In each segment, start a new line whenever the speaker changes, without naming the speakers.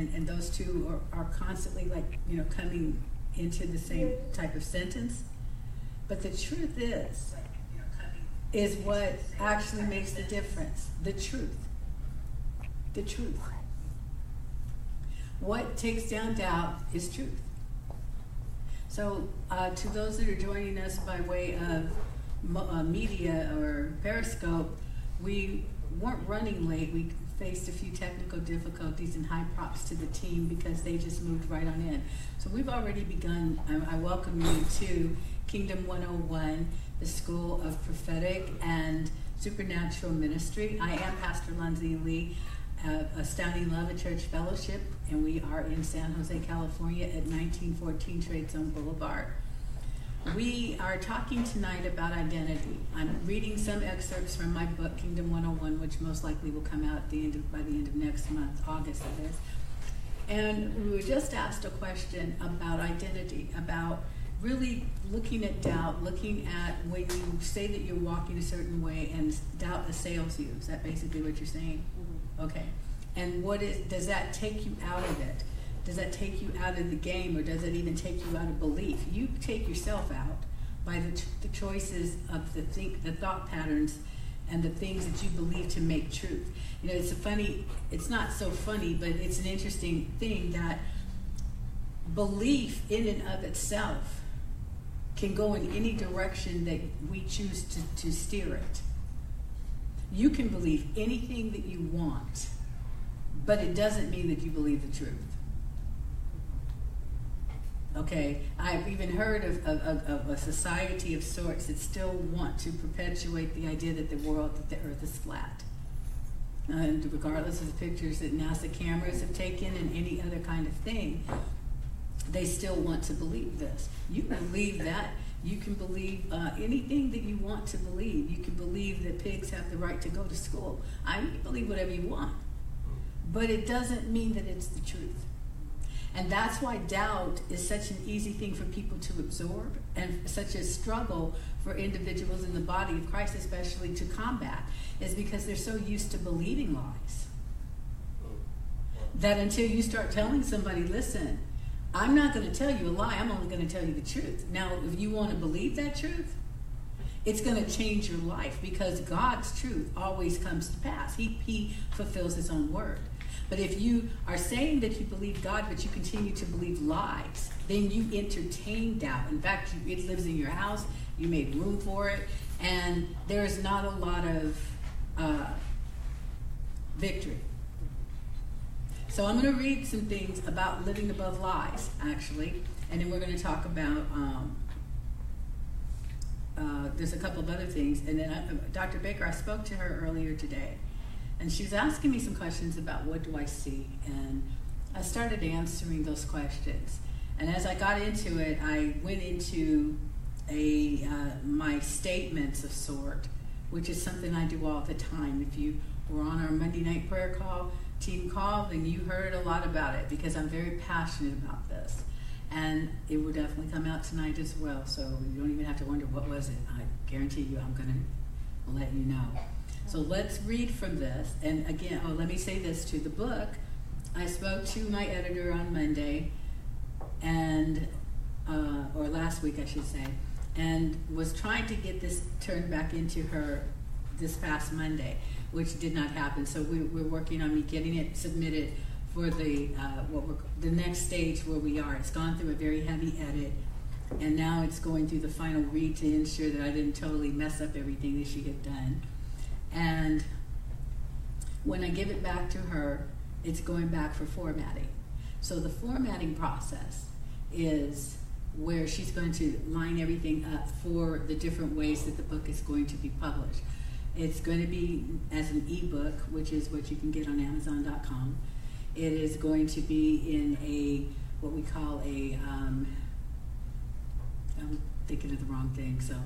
and, and those two are, are constantly like, you know, coming into the same type of sentence. But the truth is, is what actually makes the difference. The truth. The truth. What takes down doubt is truth. So, uh, to those that are joining us by way of uh, media or Periscope, we weren't running late. We faced a few technical difficulties and high props to the team because they just moved right on in. So we've already begun. I, I welcome you to Kingdom 101, the School of Prophetic and Supernatural Ministry. I am Pastor Lindsay Lee uh, Astounding Love at Church Fellowship, and we are in San Jose, California at 1914 Trade Zone Boulevard. We are talking tonight about identity. I'm reading some excerpts from my book, Kingdom 101, which most likely will come out the end of, by the end of next month, August it is. And we were just asked a question about identity, about really looking at doubt, looking at when you say that you're walking a certain way and doubt assails you. Is that basically what you're saying? Mm-hmm. Okay. And what is does that take you out of it? Does that take you out of the game or does it even take you out of belief? You take yourself out by the, the choices of the think the thought patterns and the things that you believe to make truth. You know, it's a funny, it's not so funny, but it's an interesting thing that belief in and of itself can go in any direction that we choose to, to steer it. You can believe anything that you want, but it doesn't mean that you believe the truth. Okay, I've even heard of, of, of, a society of sorts that still want to perpetuate the idea that the world, that the earth is flat. And regardless of the pictures that NASA cameras have taken and any other kind of thing, they still want to believe this. You can believe that. You can believe uh, anything that you want to believe. You can believe that pigs have the right to go to school. I mean, believe whatever you want. But it doesn't mean that it's the truth. And that's why doubt is such an easy thing for people to absorb and such a struggle for individuals in the body of Christ, especially to combat, is because they're so used to believing lies. That until you start telling somebody, listen, I'm not going to tell you a lie, I'm only going to tell you the truth. Now, if you want to believe that truth, it's going to change your life because God's truth always comes to pass. He, he fulfills His own word. But if you are saying that you believe God, but you continue to believe lies, then you entertain doubt. In fact, you, it lives in your house, you made room for it, and there is not a lot of uh, victory. So I'm going to read some things about living above lies, actually, and then we're going to talk about. Um, uh, there's a couple of other things, and then I, Dr. Baker, I spoke to her earlier today, and she was asking me some questions about what do I see, and I started answering those questions. And as I got into it, I went into a uh, my statements of sort, which is something I do all the time. If you were on our Monday night prayer call, team call, then you heard a lot about it because I'm very passionate about this. And it will definitely come out tonight as well. So you don't even have to wonder what was it. I guarantee you I'm going to let you know. So let's read from this. And again, oh, let me say this to the book. I spoke to my editor on Monday, and uh, or last week, I should say, and was trying to get this turned back into her this past Monday, which did not happen. So we, are working on me getting it submitted for the uh, what we're, the next stage where we are. It's gone through a very heavy edit, and now it's going through the final read to ensure that I didn't totally mess up everything that she had done. And when I give it back to her, it's going back for formatting. So the formatting process is where she's going to line everything up for the different ways that the book is going to be published. It's going to be as an ebook, which is what you can get on Amazon.com. It is going to be in a what we call a um, I'm thinking of the wrong thing. So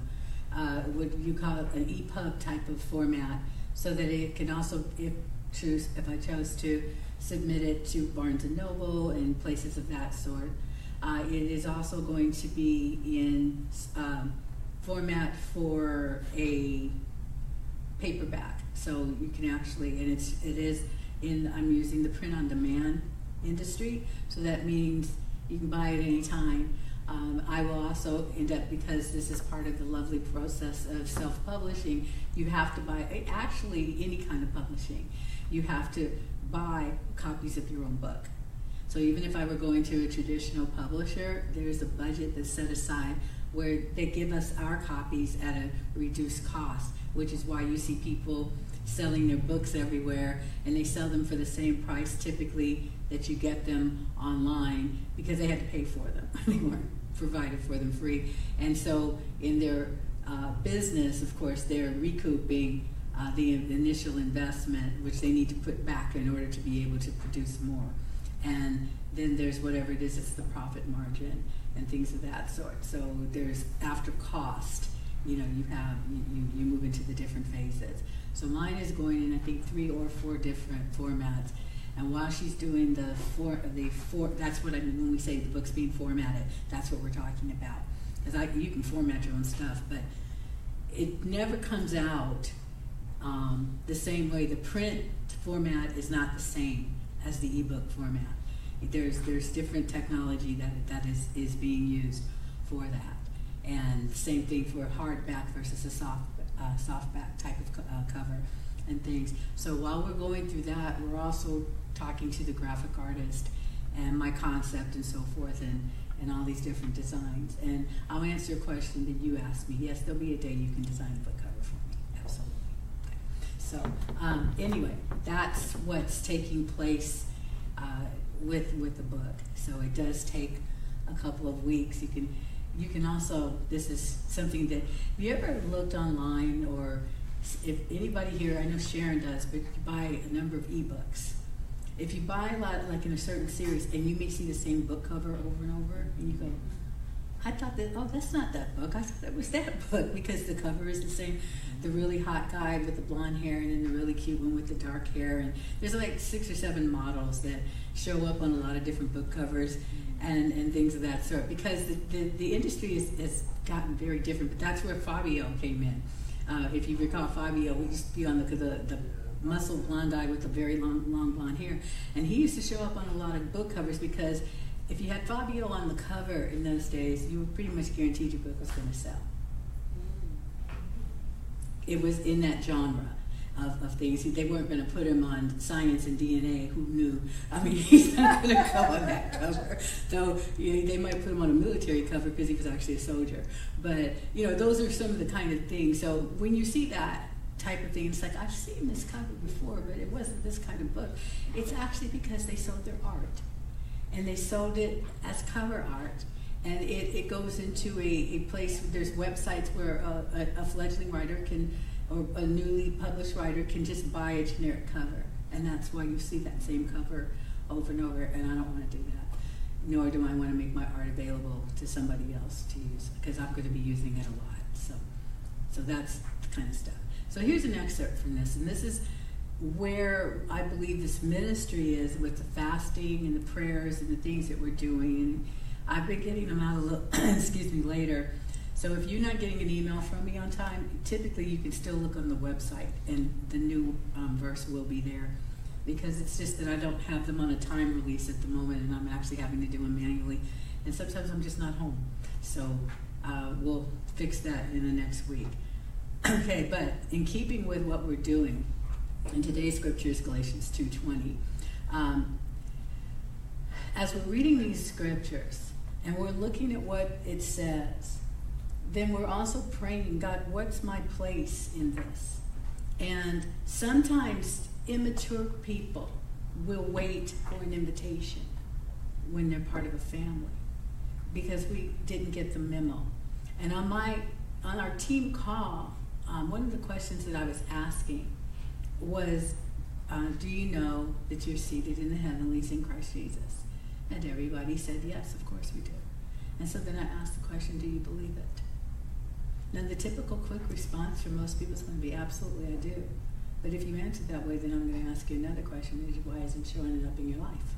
uh, what you call it an EPUB type of format, so that it can also, if choose, if I chose to, submit it to Barnes and Noble and places of that sort. Uh, it is also going to be in um, format for a paperback, so you can actually, and it's it is in. I'm using the print on demand industry, so that means you can buy it any time. Um, I will also end up because this is part of the lovely process of self-publishing. You have to buy eh, actually any kind of publishing. You have to buy copies of your own book. So even if I were going to a traditional publisher, there's a budget that's set aside where they give us our copies at a reduced cost, which is why you see people selling their books everywhere and they sell them for the same price typically that you get them online because they had to pay for them. they weren't provided for them free. And so in their uh, business, of course, they're recouping uh, the initial investment, which they need to put back in order to be able to produce more. And then there's whatever it is, it's the profit margin and things of that sort. So there's after cost, you know, you have, you, you move into the different phases. So mine is going in, I think, three or four different formats. And while she's doing the for the for that's what I mean when we say the book's being formatted. That's what we're talking about. Because you can format your own stuff, but it never comes out um, the same way. The print format is not the same as the ebook format. There's there's different technology that that is is being used for that, and same thing for hardback versus a soft uh, softback type of co- uh, cover and things. So while we're going through that, we're also talking to the graphic artist and my concept and so forth and, and all these different designs. And I'll answer a question that you asked me. Yes, there'll be a day you can design a book cover for me. Absolutely. Okay. So um, anyway, that's what's taking place uh, with with the book. So it does take a couple of weeks. You can you can also this is something that have you ever looked online or if anybody here I know Sharon does, but you buy a number of ebooks if you buy a lot, like in a certain series, and you may see the same book cover over and over, and you go, I thought that, oh, that's not that book. I thought it was that book because the cover is the same. The really hot guy with the blonde hair, and then the really cute one with the dark hair. And there's like six or seven models that show up on a lot of different book covers and, and things of that sort because the, the, the industry has, has gotten very different. But that's where Fabio came in. Uh, if you recall, Fabio used to be on the, the, the muscle blonde guy with a very long, long blonde hair. And he used to show up on a lot of book covers because if you had Fabio on the cover in those days, you were pretty much guaranteed your book was going to sell. Mm. It was in that genre. Of, of, things. They weren't going to put him on science and DNA. Who knew? I mean, he's not going to go on that cover. So you know, they might put him on a military cover because he was actually a soldier. But you know, those are some of the kind of things. So when you see that, type of thing. It's like, I've seen this cover before, but it wasn't this kind of book. It's actually because they sold their art. And they sold it as cover art. And it, it goes into a, a place, there's websites where a, a, a fledgling writer can, or a newly published writer can just buy a generic cover. And that's why you see that same cover over and over. And I don't want to do that nor do I want to make my art available to somebody else to use because I'm going to be using it a lot. So, so that's the kind of stuff. So here's an excerpt from this, and this is where I believe this ministry is with the fasting and the prayers and the things that we're doing. And I've been getting them out a little, excuse me, later. So if you're not getting an email from me on time, typically you can still look on the website and the new um, verse will be there. Because it's just that I don't have them on a time release at the moment and I'm actually having to do them manually. And sometimes I'm just not home. So uh, we'll fix that in the next week. Okay, but in keeping with what we're doing, in today's scripture Galatians 2.20. Um, as we're reading these scriptures and we're looking at what it says, then we're also praying, God, what's my place in this? And sometimes immature people will wait for an invitation when they're part of a family because we didn't get the memo. And on my on our team call, um, one of the questions that I was asking was, uh, do you know that you're seated in the heavenlies in Christ Jesus? And everybody said, yes, of course we do. And so then I asked the question, do you believe it? Now, the typical quick response for most people is going to be, absolutely, I do. But if you answer that way, then I'm going to ask you another question, is why isn't showing it up in your life?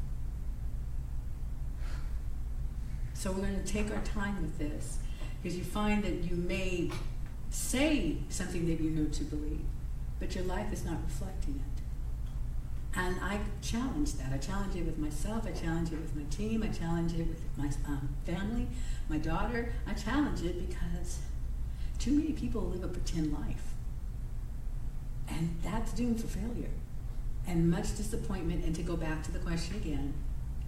So we're going to take our time with this, because you find that you may say something that you know to believe, but your life is not reflecting it. And I challenge that. I challenge it with myself. I challenge it with my team. I challenge it with my um, family, my daughter. I challenge it because too many people live a pretend life. And that's doomed for failure and much disappointment. And to go back to the question again,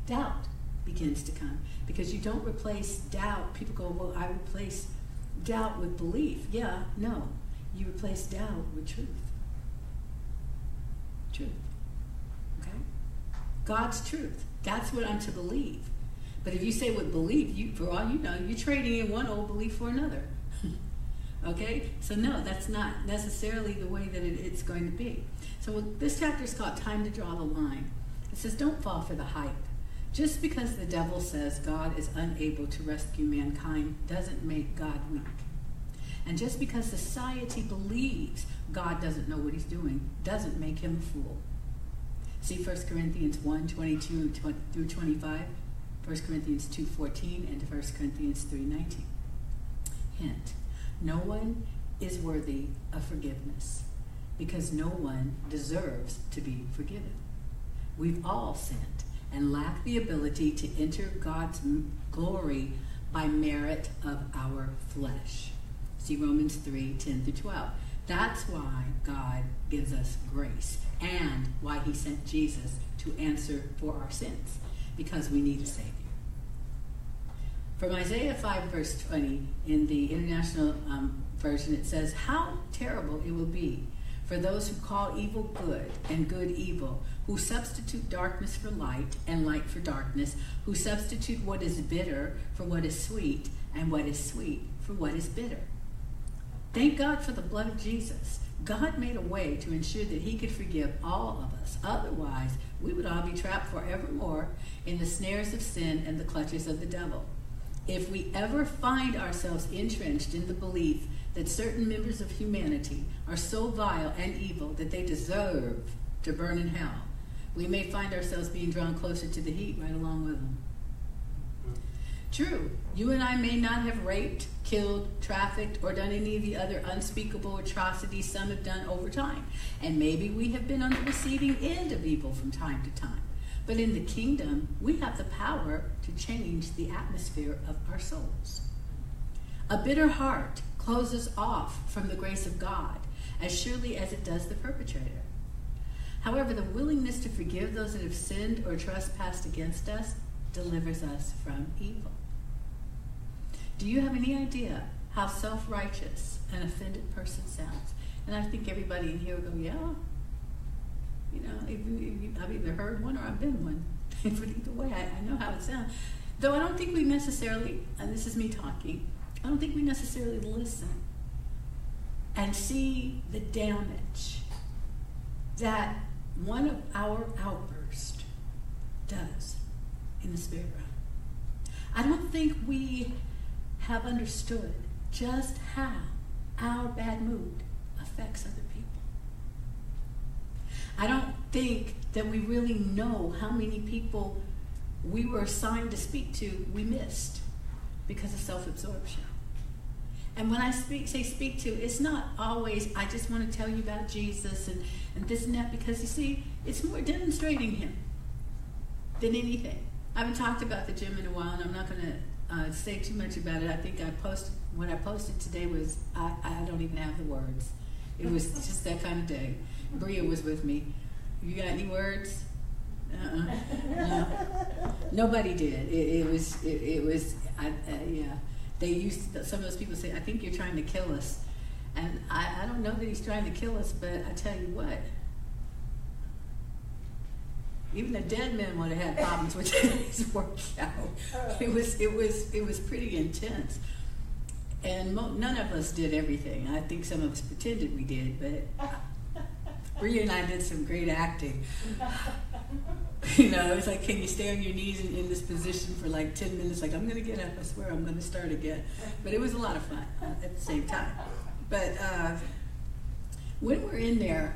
doubt begins to come because you don't replace doubt. People go, Well, I replace doubt with belief. Yeah, no. You replace doubt with truth. Truth. Okay? God's truth. That's what I'm to believe. But if you say with belief, you for all you know, you're trading in one old belief for another. okay? So no, that's not necessarily the way that it, it's going to be. So this chapter is called Time to Draw the Line. It says, Don't fall for the hype. Just because the devil says God is unable to rescue mankind doesn't make God weak. And just because society believes God doesn't know what he's doing doesn't make him a fool. See 1 Corinthians 1 22 through 25, 1 Corinthians 2 14, and 1 Corinthians 3 19. Hint No one is worthy of forgiveness because no one deserves to be forgiven. We've all sinned and lack the ability to enter God's glory by merit of our flesh. See Romans 3 10 through 12. That's why God gives us grace and why he sent Jesus to answer for our sins, because we need a Savior. From Isaiah 5, verse 20, in the International um, Version, it says, How terrible it will be for those who call evil good and good evil, who substitute darkness for light and light for darkness, who substitute what is bitter for what is sweet and what is sweet for what is bitter. Thank God for the blood of Jesus. God made a way to ensure that He could forgive all of us. Otherwise, we would all be trapped forevermore in the snares of sin and the clutches of the devil. If we ever find ourselves entrenched in the belief that certain members of humanity are so vile and evil that they deserve to burn in hell, we may find ourselves being drawn closer to the heat right along with them. True, you and I may not have raped, killed, trafficked, or done any of the other unspeakable atrocities some have done over time. And maybe we have been on the receiving end of evil from time to time. But in the kingdom, we have the power to change the atmosphere of our souls. A bitter heart closes off from the grace of God as surely as it does the perpetrator. However, the willingness to forgive those that have sinned or trespassed against us delivers us from evil. Do you have any idea how self righteous an offended person sounds? And I think everybody in here will go, yeah. You know, I've either heard one or I've been one. but either way, I, I know how it sounds. Though I don't think we necessarily, and this is me talking, I don't think we necessarily listen and see the damage that one of our outbursts does in the spirit realm. I don't think we have understood just how our bad mood affects other people. I don't think that we really know how many people we were assigned to speak to we missed because of self absorption. And when I speak, say speak to, it's not always, I just want to tell you about Jesus and, and this and that, because you see, it's more demonstrating Him than anything. I haven't talked about the gym in a while, and I'm not going to uh, say too much about it. I think I posted what I posted today was I, I don't even have the words. It was just that kind of day. Bria was with me. You got any words? Uh-uh. No. Nobody did. It, it was. It, it was. I, uh, yeah. They used to, some of those people say, "I think you're trying to kill us," and I, I don't know that he's trying to kill us, but I tell you what. Even the dead men would have had problems with his workout. Oh. It was it was it was pretty intense, and mo- none of us did everything. I think some of us pretended we did, but Bria and I did some great acting. you know, it's like, can you stay on your knees in, in, this position for like 10 minutes? Like, I'm going to get up, I swear, I'm going to start again. But it was a lot of fun uh, at the same time. But uh, when we're in there,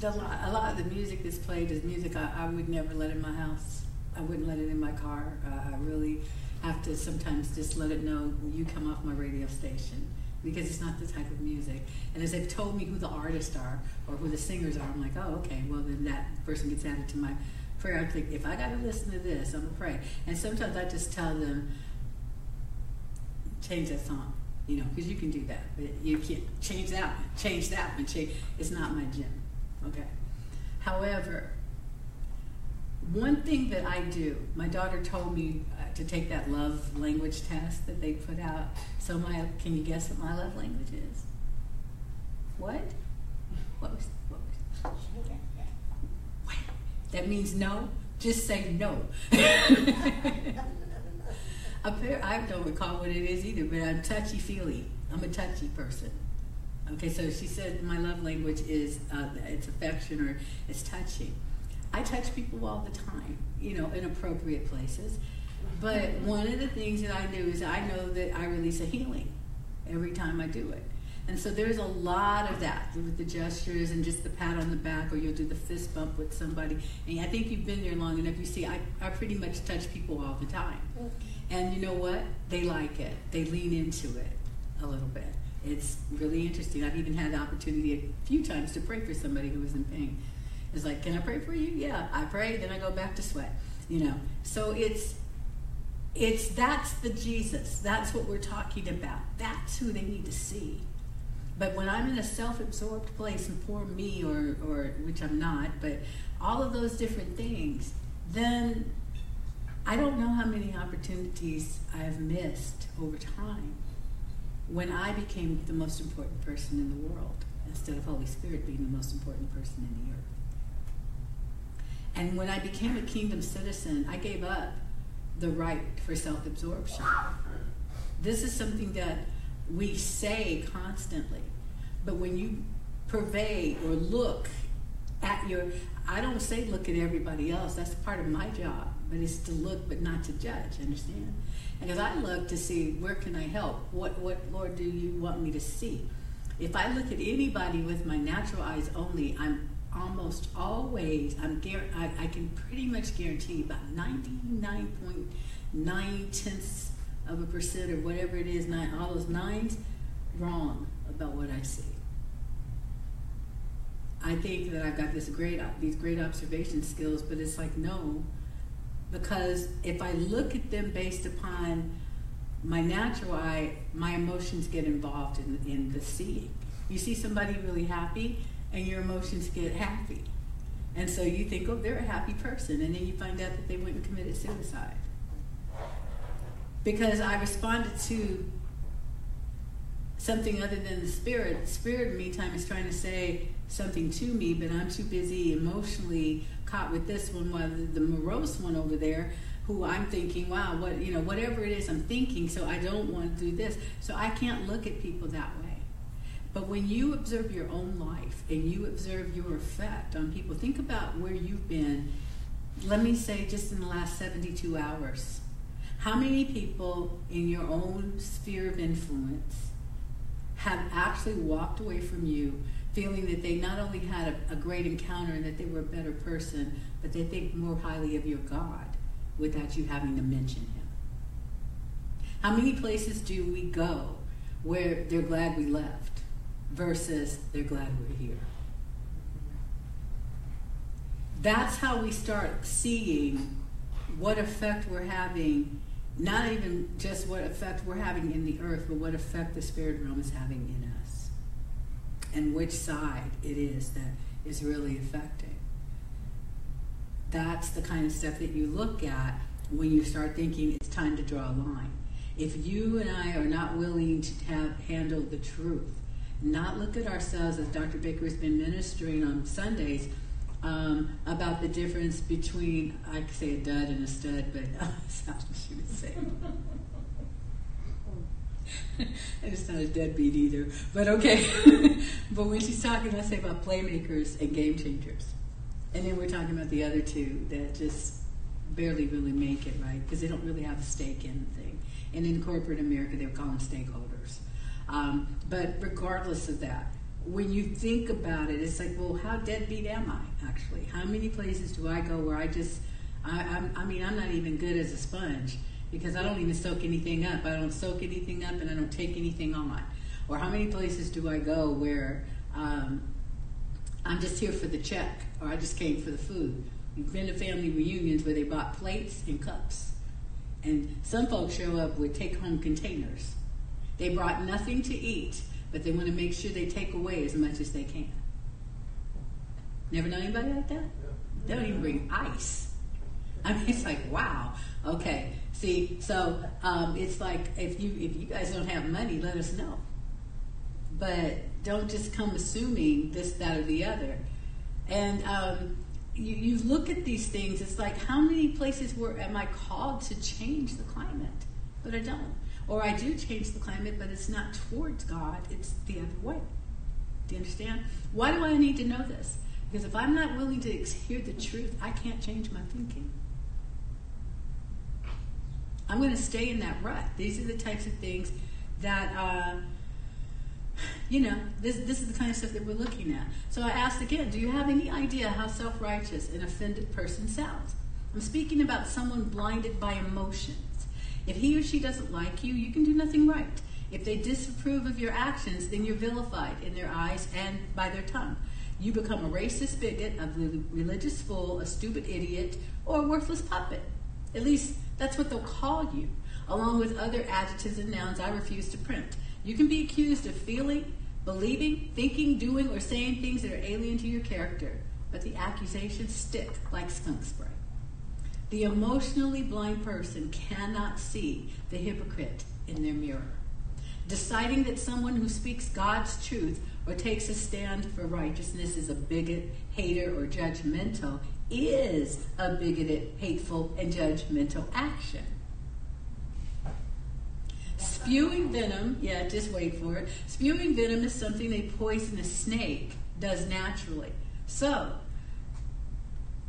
the, a lot of the music that's played is music I, I, would never let in my house. I wouldn't let it in my car. Uh, I really have to sometimes just let it know you come off my radio station because it's not the type of music. And as they've told me who the artists are or who the singers are, I'm like, oh, okay, well, then that person gets added to my prayer. I think, if I got to listen to this, I'm going to pray. And sometimes I just tell them, change that song, you know, because you can do that. But you can't change that one, change that one, change. It's not my gym, okay? However, one thing that I do, my daughter told me uh, to take that love language test that they put out. So my, can you guess what my love language is? What? What was? What was? That means no. Just say no. I don't recall what it is either, but I'm touchy feely. I'm a touchy person. Okay, so she said my love language is uh, it's affection or it's touching. I touch people all the time, you know, in appropriate places. But one of the things that I do is I know that I release a healing every time I do it. And so there's a lot of that with the gestures and just the pat on the back, or you'll do the fist bump with somebody. And I think you've been there long enough. You see, I, I pretty much touch people all the time. Mm-hmm. And you know what? They like it, they lean into it a little bit. It's really interesting. I've even had the opportunity a few times to pray for somebody who was in pain. It's like, can I pray for you? Yeah, I pray, then I go back to sweat. You know, so it's it's that's the Jesus. That's what we're talking about. That's who they need to see. But when I'm in a self-absorbed place and poor me, or or which I'm not, but all of those different things, then I don't know how many opportunities I've missed over time when I became the most important person in the world instead of Holy Spirit being the most important person in the earth. And when I became a kingdom citizen, I gave up the right for self absorption. This is something that we say constantly, but when you pervade or look at your, I don't say look at everybody else, that's part of my job, but it's to look but not to judge, understand? Because I look to see where can I help, what, what Lord do you want me to see? If I look at anybody with my natural eyes only, I'm almost always, I'm I, I can pretty much guarantee about 99.9 tenths of a percent or whatever it is, nine, all those nines, wrong about what I see. I think that I've got this great, these great observation skills, but it's like, no, because if I look at them based upon my natural eye, my emotions get involved in, in the seeing. You see somebody really happy, and your emotions get happy. And so you think, oh, they're a happy person, and then you find out that they went and committed suicide. Because I responded to something other than the spirit. The spirit, in the meantime, is trying to say something to me, but I'm too busy emotionally caught with this one, while the, morose one over there, who I'm thinking, wow, what you know, whatever it is I'm thinking, so I don't want to do this. So I can't look at people that way. But when you observe your own life and you observe your effect on people, think about where you've been, let me say just in the last 72 hours. How many people in your own sphere of influence have actually walked away from you feeling that they not only had a, a great encounter and that they were a better person, but they think more highly of your God without you having to mention him? How many places do we go where they're glad we left? versus they're glad we're here. That's how we start seeing what effect we're having, not even just what effect we're having in the earth, but what effect the spirit realm is having in us. And which side it is that is really affecting. That's the kind of stuff that you look at when you start thinking it's time to draw a line. If you and I are not willing to have handle the truth, not look at ourselves as Dr. Baker has been ministering on Sundays um, about the difference between, I could say a dud and a stud, but that's what she would say. And it's not a deadbeat either, but okay. but when she's talking, let's say about playmakers and game changers. And then we're talking about the other two that just barely really make it, right? Because they don't really have a stake in the thing. And in corporate America, they call them stakeholders. Um, but regardless of that, when you think about it, it's like, well, how deadbeat am I actually? How many places do I go where I just, I, I'm, I mean, I'm not even good as a sponge because I don't even soak anything up. I don't soak anything up and I don't take anything on. Or how many places do I go where um, I'm just here for the check, or I just came for the food? We've been to family reunions where they bought plates and cups. And some folks show up with take home containers. They brought nothing to eat, but they want to make sure they take away as much as they can. Never know anybody like that? They don't even bring ice. I mean, it's like, wow. Okay. See, so um, it's like if you if you guys don't have money, let us know. But don't just come assuming this, that, or the other. And um, you, you look at these things. It's like, how many places where am I called to change the climate? But I don't. Or I do change the climate, but it's not towards God. It's the other way. Do you understand? Why do I need to know this? Because if I'm not willing to hear the truth, I can't change my thinking. I'm going to stay in that rut. These are the types of things that, uh, you know, this, this is the kind of stuff that we're looking at. So I asked again, do you have any idea how self righteous an offended person sounds? I'm speaking about someone blinded by emotions. If he or she doesn't like you, you can do nothing right. If they disapprove of your actions, then you're vilified in their eyes and by their tongue. You become a racist bigot, a religious fool, a stupid idiot, or a worthless puppet. At least that's what they'll call you, along with other adjectives and nouns I refuse to print. You can be accused of feeling, believing, thinking, doing, or saying things that are alien to your character, but the accusations stick like skunk spray. The emotionally blind person cannot see the hypocrite in their mirror. Deciding that someone who speaks God's truth or takes a stand for righteousness is a bigot, hater, or judgmental is a bigoted, hateful, and judgmental action. Spewing venom, yeah, just wait for it. Spewing venom is something a poisonous snake does naturally. So,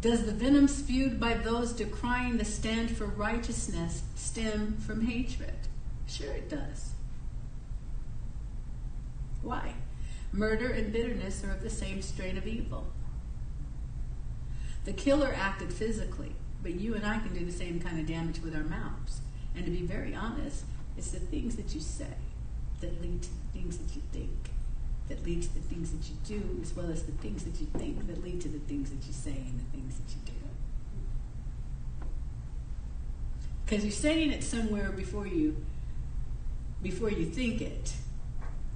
does the venom spewed by those decrying the stand for righteousness stem from hatred? Sure, it does. Why? Murder and bitterness are of the same strain of evil. The killer acted physically, but you and I can do the same kind of damage with our mouths. And to be very honest, it's the things that you say that lead to the things that you think, that lead to the things that you do, as well as the things that you think that lead to the things that you say and the things that you do. Because you're saying it somewhere before you before you think it.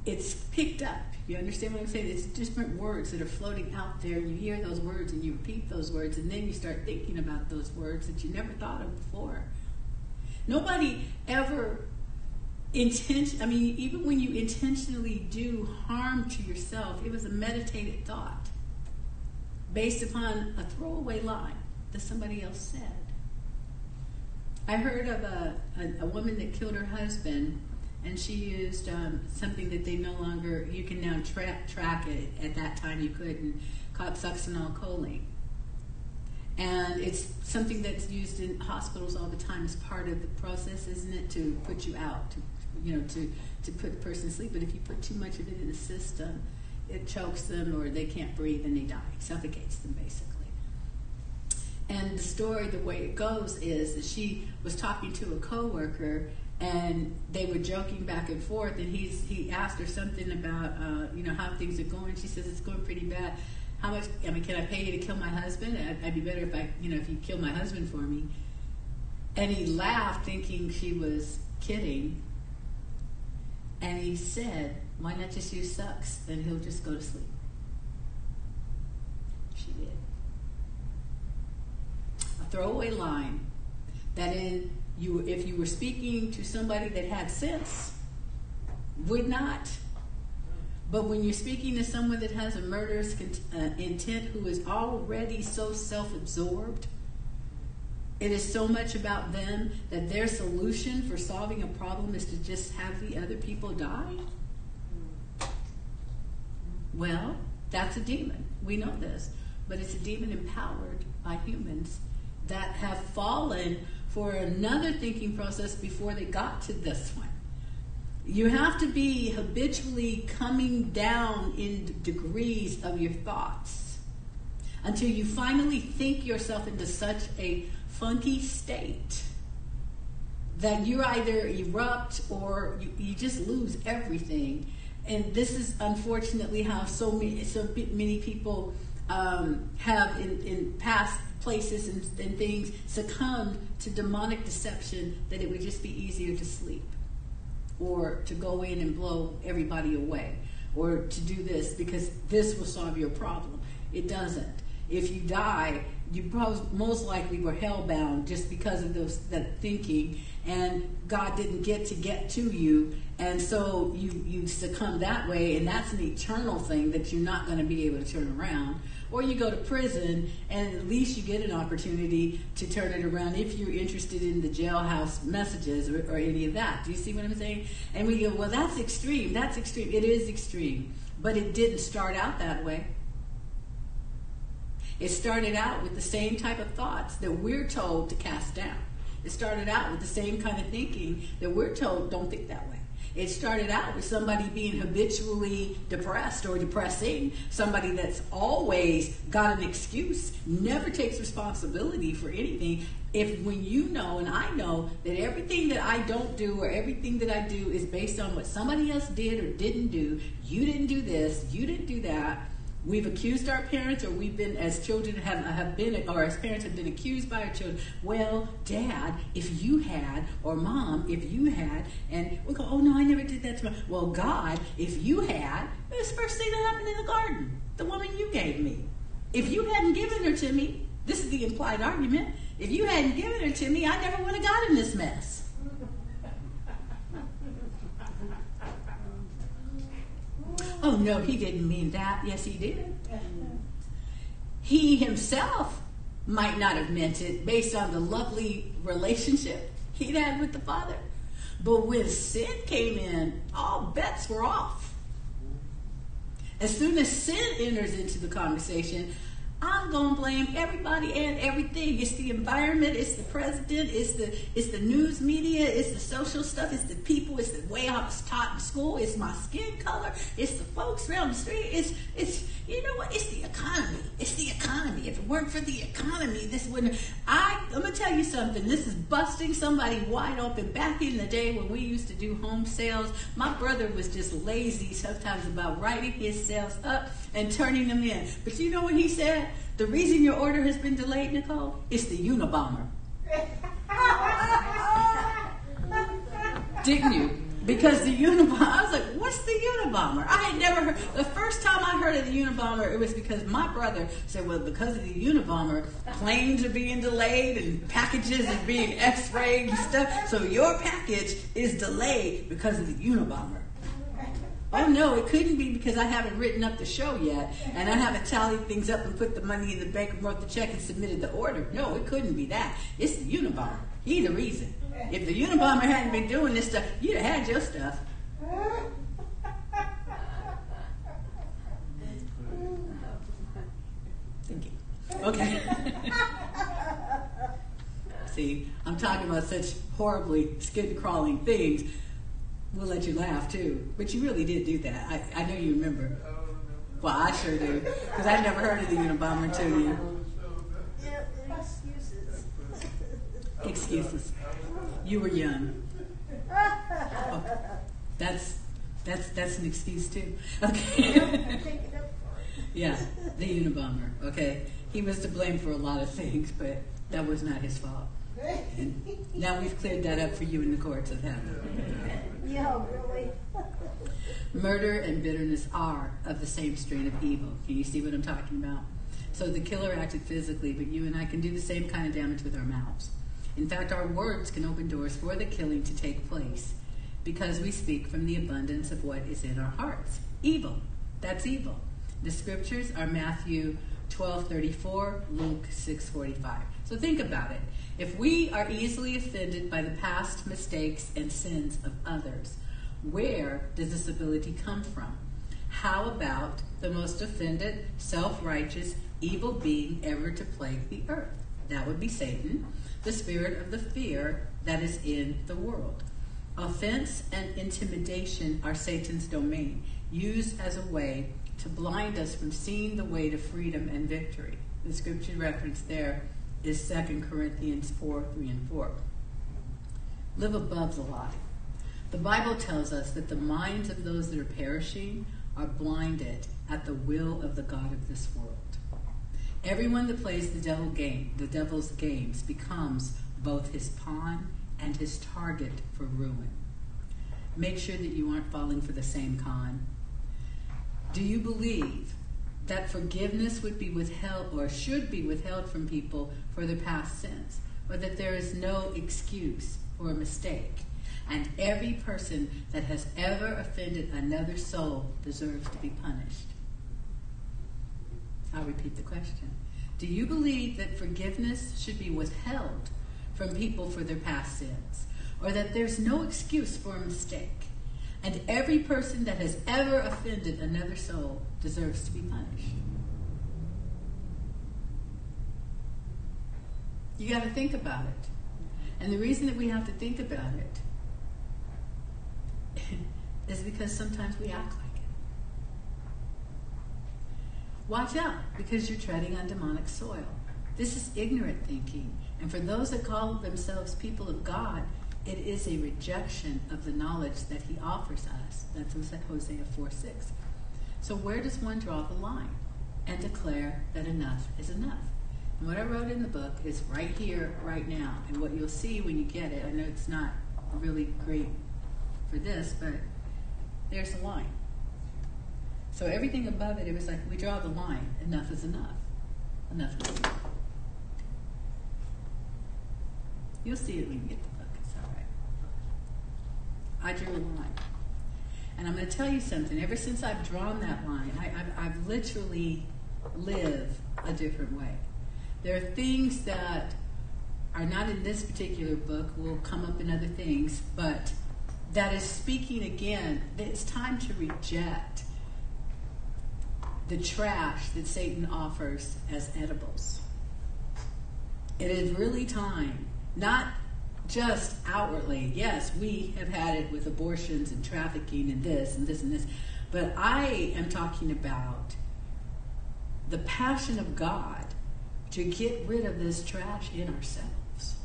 It's picked up you understand what I'm saying? It's different words that are floating out there. You hear those words and you repeat those words, and then you start thinking about those words that you never thought of before. Nobody ever intention. I mean, even when you intentionally do harm to yourself, it was a meditated thought based upon a throwaway line that somebody else said. I heard of a, a, a woman that killed her husband and she used um, something that they no longer you can now tra- track it. At that time, you couldn't called succinylcholine, and it's something that's used in hospitals all the time as part of the process, isn't it, to put you out, to you know, to to put the person to sleep. But if you put too much of it in the system, it chokes them, or they can't breathe and they die, suffocates them basically. And the story, the way it goes, is that she was talking to a coworker and they were joking back and forth and he's he asked her something about uh, you know how things are going. She says it's going pretty bad. How much i mean can i pay you to kill my husband? I'd, I'd be better if i you know if you kill my husband for me. And he laughed thinking she was kidding. And he said why not just use sux? And he'll just go to sleep. She did. A throwaway line. That in you, if you were speaking to somebody that had sense, would not. But when you're speaking to someone that has a murderous uh, intent who is already so self absorbed, it is so much about them that their solution for solving a problem is to just have the other people die. Well, that's a demon. We know this. But it's a demon empowered by humans that have fallen for another thinking process before they got to this one. You have to be habitually coming down in degrees of your thoughts until you finally think yourself into such a funky state that you either erupt or you, you just lose everything and this is unfortunately how so many so many people um, have in, in past places and, and things succumbed to demonic deception that it would just be easier to sleep or to go in and blow everybody away or to do this because this will solve your problem. It doesn't. If you die, you most likely were hellbound just because of those that thinking, and God didn't get to get to you, and so you you succumb that way, and that's an eternal thing that you're not going to be able to turn around. Or you go to prison, and at least you get an opportunity to turn it around if you're interested in the jailhouse messages or, or any of that. Do you see what I'm saying? And we go, well, that's extreme. That's extreme. It is extreme, but it didn't start out that way. It started out with the same type of thoughts that we're told to cast down. It started out with the same kind of thinking that we're told don't think that way. It started out with somebody being habitually depressed or depressing, somebody that's always got an excuse, never takes responsibility for anything. If when you know and I know that everything that I don't do or everything that I do is based on what somebody else did or didn't do, you didn't do this, you didn't do that, We've accused our parents, or we've been, as children, have, have been, or as parents have been accused by our children. Well, dad, if you had, or mom, if you had, and we go, oh no, I never did that to my. Well, God, if you had, it was the first thing that happened in the garden. The woman you gave me. If you hadn't given her to me, this is the implied argument. If you hadn't given her to me, I never would have gotten this mess. Oh, no, he didn't mean that. Yes, he did. He himself might not have meant it based on the lovely relationship he'd had with the Father. But when sin came in, all bets were off. As soon as sin enters into the conversation, I'm gonna blame everybody and everything. It's the environment, it's the president, it's the it's the news media, it's the social stuff, it's the people, it's the way I was taught in school, it's my skin color, it's the folks around the street, it's it's you know what, it's the economy. It's the economy. If it weren't for the economy, this wouldn't I I'm gonna tell you something. This is busting somebody wide open. Back in the day when we used to do home sales, my brother was just lazy sometimes about writing his sales up and turning them in. But you know what he said? The reason your order has been delayed, Nicole, is the Unabomber. Didn't you? Because the Unabomber, I was like, what's the Unabomber? I had never heard, the first time I heard of the Unabomber, it was because my brother said, well, because of the Unabomber, planes are being delayed and packages are being x-rayed and stuff, so your package is delayed because of the Unabomber. Oh no, it couldn't be because I haven't written up the show yet, and I haven't tallied things up and put the money in the bank and wrote the check and submitted the order. No, it couldn't be that. It's the Unabomber. He the reason. If the Unabomber hadn't been doing this stuff, you'd have had your stuff. Thinking. Okay. See, I'm talking about such horribly skin crawling things We'll let you laugh too. But you really did do that. I, I know you remember. Well, I sure do. Because I never heard of the Unabomber until you. Excuses. Excuses. You were young. That's that's that's an excuse too. Okay. yeah, the Unabomber. Okay, he was to blame for a lot of things, but that was not his fault. And now we've cleared that up for you in the courts of heaven.
Yeah, really.
Murder and bitterness are of the same strain of evil. Can you see what I'm talking about? So the killer acted physically, but you and I can do the same kind of damage with our mouths. In fact, our words can open doors for the killing to take place because we speak from the abundance of what is in our hearts. Evil. That's evil. The scriptures are Matthew 12:34, Luke 6:45. So think about it. If we are easily offended by the past mistakes and sins of others, where does this ability come from? How about the most offended, self righteous, evil being ever to plague the earth? That would be Satan, the spirit of the fear that is in the world. Offense and intimidation are Satan's domain, used as a way to blind us from seeing the way to freedom and victory. The scripture reference there is 2 Corinthians 4 3 and 4. Live above the lie. The Bible tells us that the minds of those that are perishing are blinded at the will of the God of this world. Everyone that plays the devil game, the devil's games becomes both his pawn and his target for ruin. Make sure that you aren't falling for the same con. Do you believe that forgiveness would be withheld or should be withheld from people for their past sins, or that there is no excuse for a mistake? And every person that has ever offended another soul deserves to be punished. I'll repeat the question. Do you believe that forgiveness should be withheld from people for their past sins? Or that there's no excuse for a mistake? And every person that has ever offended another soul deserves to be punished? You got to think about it. And the reason that we have to think about it is because sometimes we act like it. Watch out, because you're treading on demonic soil. This is ignorant thinking. And for those that call themselves people of God, it is a rejection of the knowledge that he offers us. That's Hosea 4 6. So, where does one draw the line and declare that enough is enough? And what I wrote in the book is right here, right now. And what you'll see when you get it, I know it's not really great for this, but there's a line. So everything above it, it was like we draw the line. Enough is enough. Enough is enough. You'll see it when you get the book. It's all right. I drew a line. And I'm going to tell you something. Ever since I've drawn that line, I, I've literally lived a different way. There are things that are not in this particular book, will come up in other things, but that is speaking again. It's time to reject the trash that Satan offers as edibles. It is really time, not just outwardly. Yes, we have had it with abortions and trafficking and this and this and this, but I am talking about the passion of God to get rid of this trash in ourselves.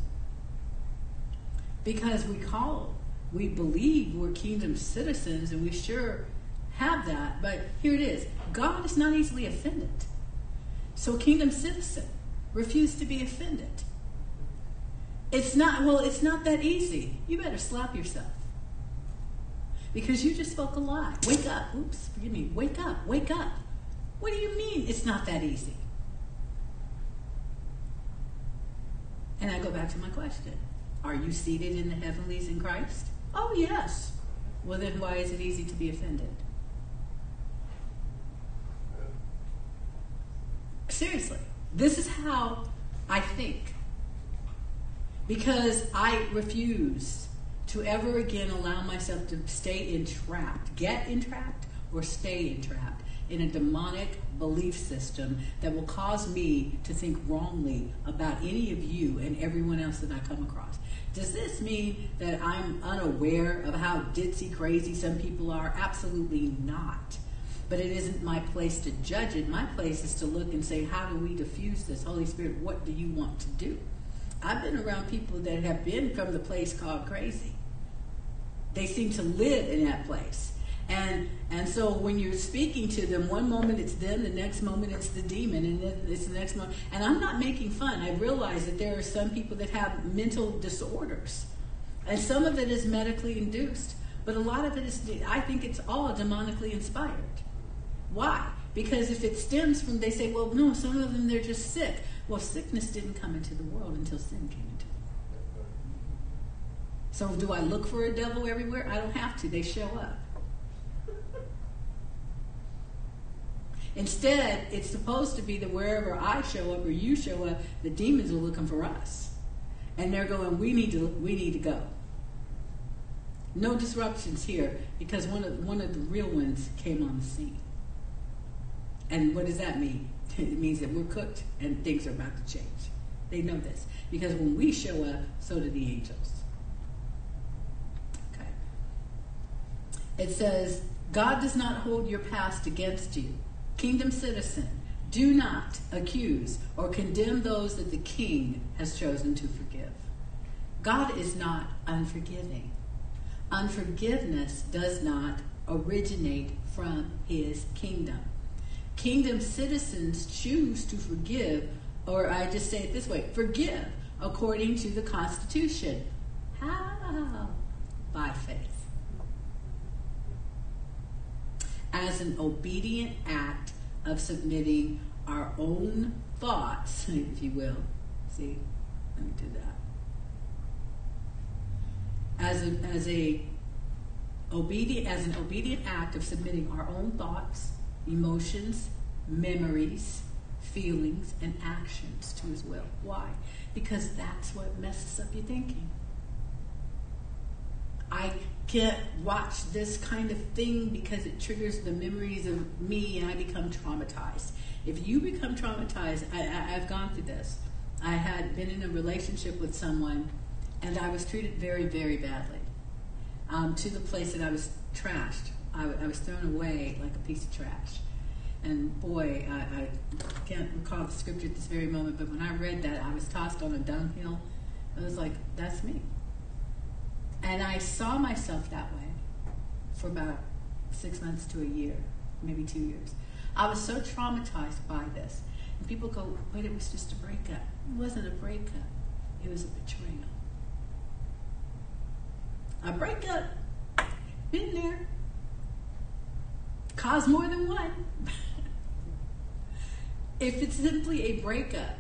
Because we call, we believe we're kingdom citizens and we sure have that, but here it is God is not easily offended. So, kingdom citizen, refuse to be offended. It's not, well, it's not that easy. You better slap yourself. Because you just spoke a lie. Wake up. Oops, forgive me. Wake up. Wake up. What do you mean it's not that easy? And I go back to my question Are you seated in the heavenlies in Christ? Oh, yes. Well, then why is it easy to be offended? Seriously, this is how I think. Because I refuse to ever again allow myself to stay entrapped, get entrapped, or stay entrapped in a demonic belief system that will cause me to think wrongly about any of you and everyone else that I come across. Does this mean that I'm unaware of how ditzy crazy some people are? Absolutely not but it isn't my place to judge it. My place is to look and say, how do we diffuse this? Holy Spirit, what do you want to do? I've been around people that have been from the place called crazy. They seem to live in that place. And and so when you're speaking to them, one moment it's them, the next moment it's the demon, and then it's the next moment. And I'm not making fun. I realize that there are some people that have mental disorders, and some of it is medically induced, but a lot of it is. I think it's all demonically inspired. Why? Because if it stems from, they say, well, no, some of them, they're just sick. Well, sickness didn't come into the world until sin came into it. So do I look for a devil everywhere? I don't have to. They show up. Instead, it's supposed to be that wherever I show up or you show up, the demons are looking for us. And they're going, we need to, we need to go. No disruptions here because one of, one of the real ones came on the scene. And what does that mean? It means that we're cooked and things are about to change. They know this. Because when we show up, so do the angels. Okay. It says, God does not hold your past against you. Kingdom citizen, do not accuse or condemn those that the king has chosen to forgive. God is not unforgiving. Unforgiveness does not originate from his kingdom. Kingdom citizens choose to forgive, or I just say it this way forgive according to the Constitution. How? By faith. As an obedient act of submitting our own thoughts, if you will. See, let me do that. As a, as a obedient as an obedient act of submitting our own thoughts, emotions, memories, feelings, and actions to his will. Why? Because that's what messes up your thinking. I can't watch this kind of thing because it triggers the memories of me and I become traumatized. If you become traumatized, I, have gone through this. I had been in a relationship with someone and I was treated very, very badly um, to the place that I was trashed. I, I, was thrown away like a piece of trash. And boy, I, I can't recall the scripture at this very moment, but when I read that, I was tossed on a dunghill. I was like, that's me. And I saw myself that way for about six months to a year, maybe two years. I was so traumatized by this. And people go, but it was just a breakup. It wasn't a breakup, it was a betrayal. A breakup, been there, caused more than one. if it's simply a breakup,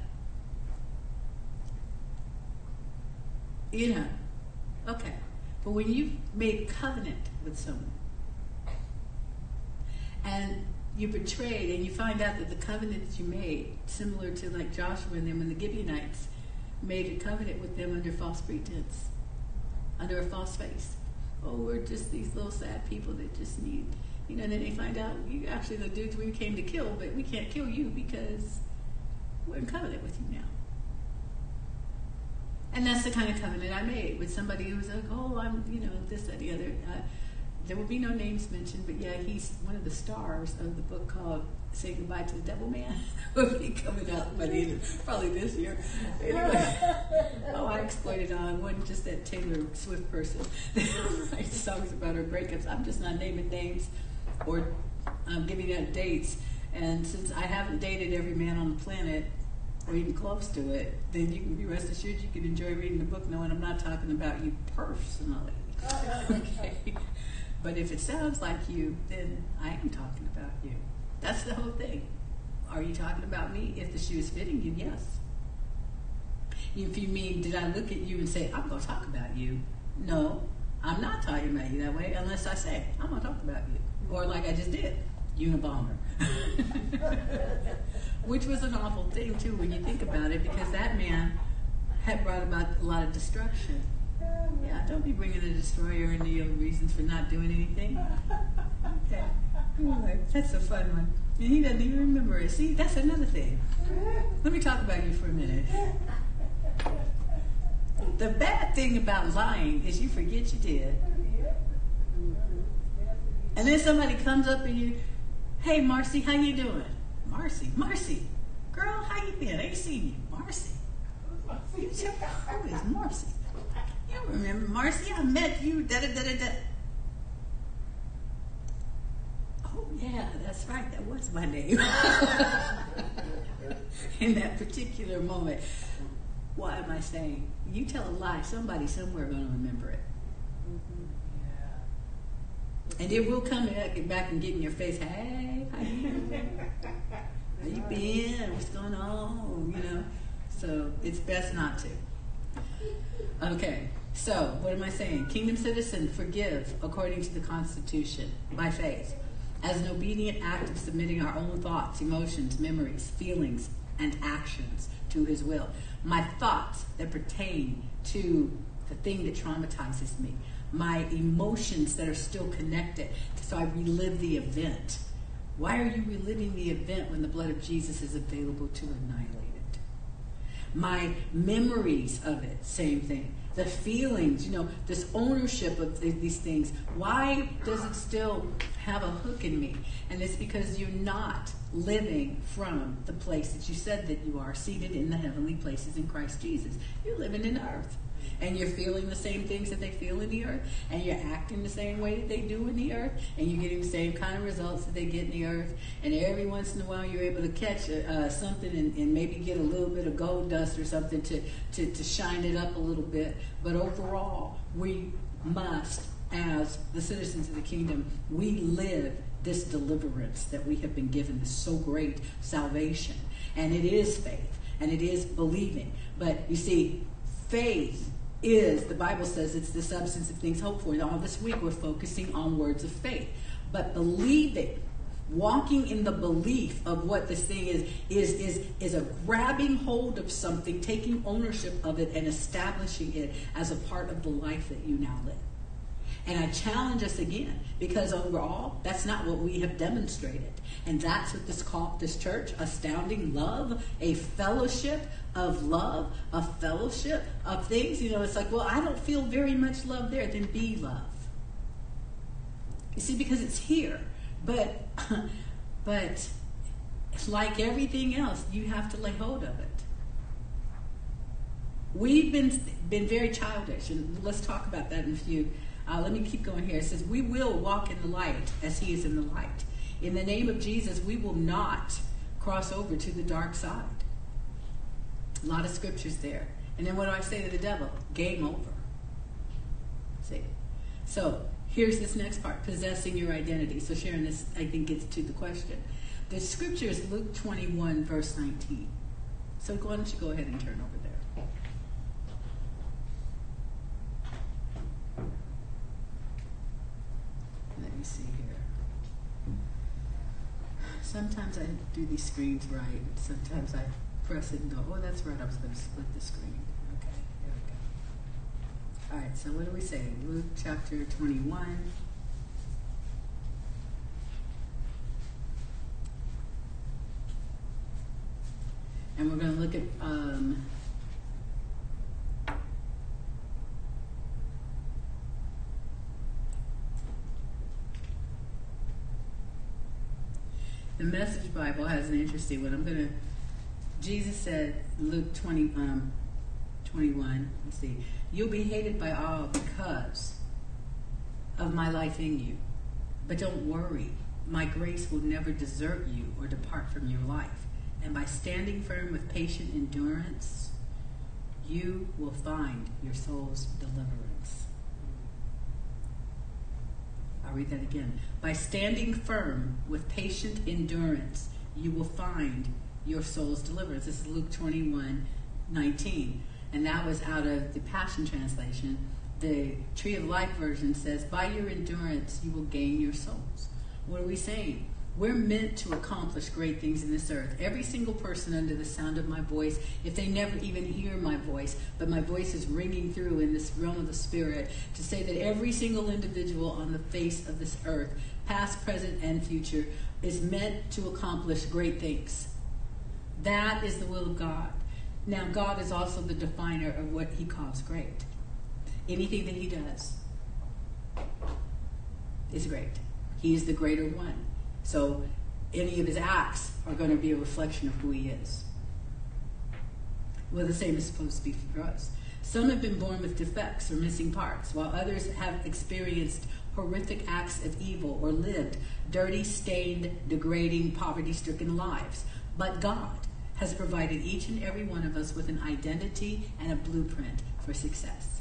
you know, okay. But when you've made covenant with someone and you're betrayed and you find out that the covenant that you made, similar to like Joshua and them and the Gibeonites, made a covenant with them under false pretense, under a false face. Oh, we're just these little sad people that just need, you know, and then they find out you actually the dudes we came to kill, but we can't kill you because we're in covenant with you now. And that's the kind of covenant I made with somebody who was like, oh, I'm, you know, this, that, the other. Uh, there will be no names mentioned, but yeah, he's one of the stars of the book called Say Goodbye to the Devil Man. will be coming out by the end of probably this year. Anyway, oh, I exploited on one just that Taylor Swift person that writes songs about her breakups. I'm just not naming names or um, giving out dates. And since I haven't dated every man on the planet, or even close to it, then you can be rest assured you can enjoy reading the book knowing I'm not talking about you personally. okay. But if it sounds like you, then I am talking about you. That's the whole thing. Are you talking about me? If the shoe is fitting you, yes. If you mean, did I look at you and say, I'm going to talk about you? No, I'm not talking about you that way unless I say, I'm going to talk about you. Or like I just did, Unabomber. Which was an awful thing, too, when you think about it, because that man had brought about a lot of destruction. Yeah, don't be bringing a destroyer into your reasons for not doing anything. Okay. that's a fun one. And he doesn't even remember it. See, that's another thing. Let me talk about you for a minute. The bad thing about lying is you forget you did. And then somebody comes up and you, hey Marcy, how you doing? Marcy, Marcy, girl, how you been? I ain't seen you. Marcy. Who is Marcy? You remember Marcy? I met you. Da da da da da. Oh yeah, that's right. That was my name. In that particular moment. Why am I saying? You tell a lie, somebody somewhere to remember it. And it will come back and get in your face. Hey, how you How you been? What's going on? You know. So it's best not to. Okay. So what am I saying? Kingdom citizen, forgive according to the Constitution by faith, as an obedient act of submitting our own thoughts, emotions, memories, feelings, and actions to His will. My thoughts that pertain to the thing that traumatizes me my emotions that are still connected. So I relive the event. Why are you reliving the event when the blood of Jesus is available to annihilate it? My memories of it, same thing. The feelings, you know, this ownership of these things. Why does it still have a hook in me? And it's because you're not living from the place that you said that you are, seated in the heavenly places in Christ Jesus. You're living in earth. And you're feeling the same things that they feel in the earth, and you're acting the same way that they do in the earth, and you're getting the same kind of results that they get in the earth, and every once in a while you're able to catch uh, something and, and, maybe get a little bit of gold dust or something to, to, to shine it up a little bit. But overall, we must, as the citizens of the kingdom, we live this deliverance that we have been given, this so great salvation. And it is faith and it is believing. But you see, faith is, the Bible says it's the substance of things hoped for. And all this week we're focusing on words of faith. But believing, walking in the belief of what this thing is, is, is, is a grabbing hold of something, taking ownership of it, and establishing it as a part of the life that you now live. And I challenge us again because overall, that's not what we have demonstrated. And that's what this call this church, astounding love, a fellowship of love, of fellowship of things. You know, it's like, well, I don't feel very much love there. Then be love. You see, because it's here. But but it's like everything else, you have to lay hold of it. We've been been very childish, and let's talk about that in a few uh, let me keep going here. It says, We will walk in the light as he is in the light. In the name of Jesus, we will not cross over to the dark side. A lot of scriptures there. And then what do I say to the devil? Game over. See? So here's this next part possessing your identity. So, Sharon, this I think gets to the question. The scripture is Luke 21, verse 19. So, why don't you go ahead and turn over there? Let me see here. Sometimes I do these screens right. Sometimes I press it and go, oh, that's right, I was going to split the screen. Okay, here we go. All right, so what do we say? Luke chapter 21. And we're going to look at um, The Message Bible has an interesting one. I'm going to, Jesus said, Luke 20, um, 21, let's see, you'll be hated by all because of my life in you. But don't worry, my grace will never desert you or depart from your life. And by standing firm with patient endurance, you will find your soul's deliverance. I'll read that again. By standing firm with patient endurance, you will find your soul's deliverance. This is Luke 21 19. And that was out of the Passion Translation. The Tree of Life version says, By your endurance, you will gain your souls. What are we saying? We're meant to accomplish great things in this earth. Every single person under the sound of my voice, if they never even hear my voice, but my voice is ringing through in this realm of the spirit, to say that every single individual on the face of this earth, past, present, and future, is meant to accomplish great things. That is the will of God. Now, God is also the definer of what He calls great. Anything that He does is great. He is the greater one. So any of his acts are going to be a reflection of who he is. Well, the same is supposed to be for us. Some have been born with defects or missing parts, while others have experienced horrific acts of evil or lived dirty, stained, degrading, poverty stricken lives. But God has provided each and every one of us with an identity and a blueprint for success.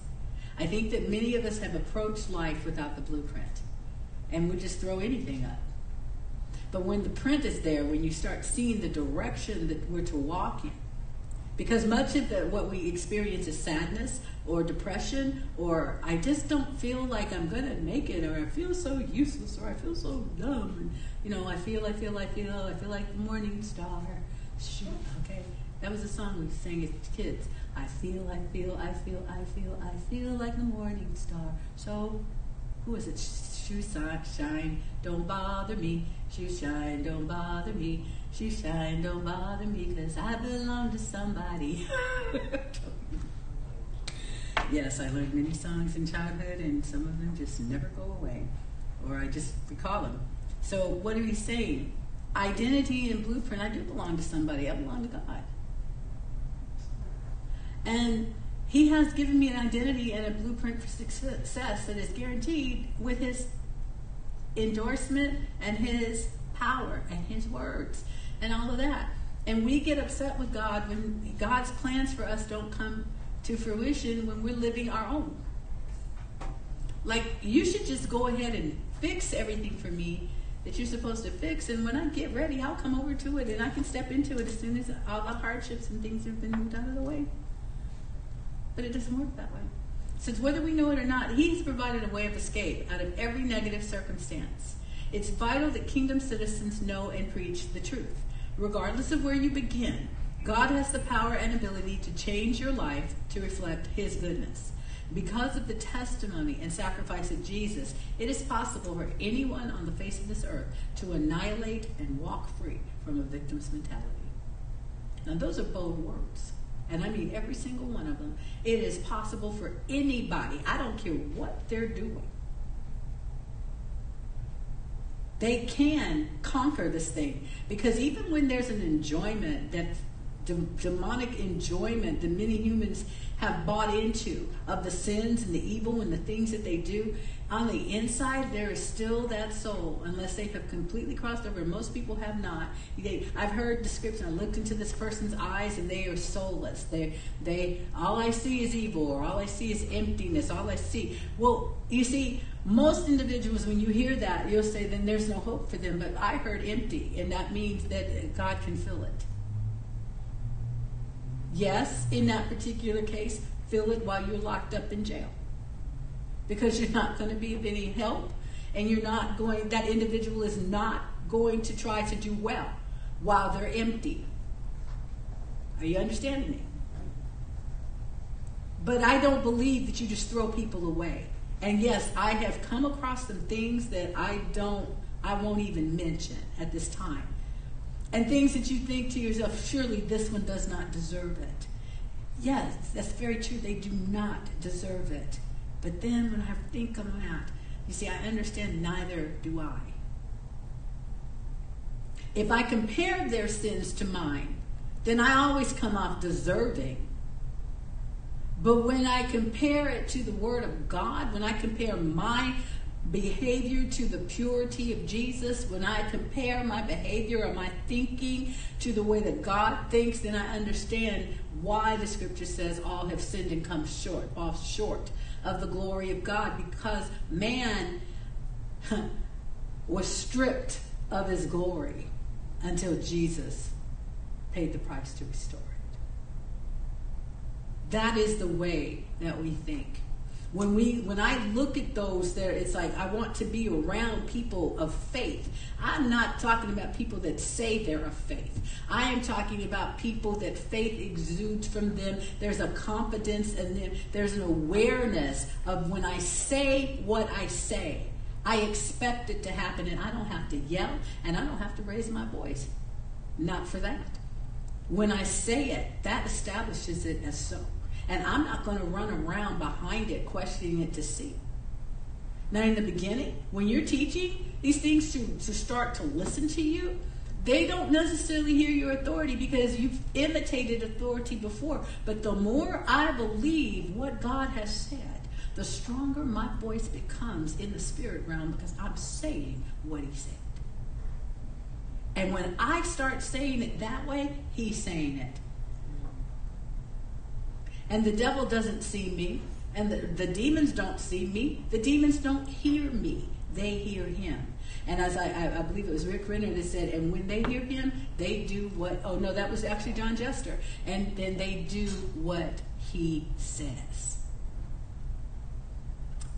I think that many of us have approached life without the blueprint, and we just throw anything up. But when the print is there, when you start seeing the direction that we're to walk in, because much of the, what we experience is sadness or depression or I just don't feel like I'm to make it or I feel so useless or I feel so dumb and you know I feel I feel I feel I feel like the morning star. Shoot, okay, that was a song we sang as kids. I feel I feel I feel I feel I feel like the morning star. So who is it? Shoes shine, don't bother me. Shoes shine, don't bother me. Shoes shine, don't bother me, cause I belong to somebody. yes, I learned many songs in childhood, and some of them just never go away, or I just recall them. So, what are we saying? Identity and blueprint, I do belong to somebody, I belong to God. And He has given me an identity and a blueprint for success that is guaranteed with His endorsement and His power and His words and all of that. And we get upset with God when God's plans for us don't come to fruition when we're living our own. Like, you should just go ahead and fix everything for me that you're supposed to fix. And when I get ready, I'll come over to it and I can step into it as soon as all the hardships and things have been moved out of the way. But it doesn't work that way. Since whether we know it or not, He's provided a way of escape out of every negative circumstance. It's vital that kingdom citizens know and preach the truth. Regardless of where you begin, God has the power and ability to change your life to reflect His goodness. Because of the testimony and sacrifice of Jesus, it is possible for anyone on the face of this earth to annihilate and walk free from a victim's mentality. Now, those are bold words. And I mean every single one of them. It is possible for anybody, I don't care what they're doing. They can conquer this thing. Because even when there's an enjoyment that demonic enjoyment that many humans have bought into of the sins and the evil and the things that they do. On the inside, there is still that soul, unless they have completely crossed over. Most people have not. They, I've heard description. I looked into this person's eyes, and they are soulless. They, they, all I see is evil, or all I see is emptiness. All I see. Well, you see, most individuals, when you hear that, you'll say, then there's no hope for them. But I heard empty, and that means that God can fill it. Yes, in that particular case, fill it while you're locked up in jail. Because you're not going to be of any help and you're not going, that individual is not going to try to do well while they're empty. Are you understanding me? But I don't believe that you just throw people away. And yes, I have come across some things that I don't, I won't even mention at this time and things that you think to yourself, surely this one does not deserve it. Yes, that's very true. They do not deserve it. But then when I think of that, you see, I understand neither do I. If I compare their sins to mine, then I always come off deserving. But when I compare it to the Word of God, when I compare my behavior to the purity of Jesus, when I compare my behavior or my thinking to the way that God thinks, then I understand why the scripture says all have sinned and come short, fall short of the glory of God, because man was stripped of his glory until Jesus paid the price to restore it. That is the way that we think when we when i look at those there it's like i want to be around people of faith. I'm not talking about people that say they're of faith. I am talking about people that faith exudes from them. There's a confidence in them. There's an awareness of when i say what i say i expect it to happen and i don't have to yell and i don't have to raise my voice. Not for that. When i say it that establishes it as so and I'm not going to run around behind it questioning it to see. Now, in the beginning, when you're teaching these things to, to start to listen to you, they don't necessarily hear your authority because you've imitated authority before. But the more I believe what God has said, the stronger my voice becomes in the spirit realm because I'm saying what He said. And when I start saying it that way, He's saying it. And the devil doesn't see me, and the, the demons don't see me. The demons don't hear me, they hear him. And as I, I, believe it was Rick Renner that said, and when they hear him, they do what, oh no, that was actually John Jester. And then they do what he says.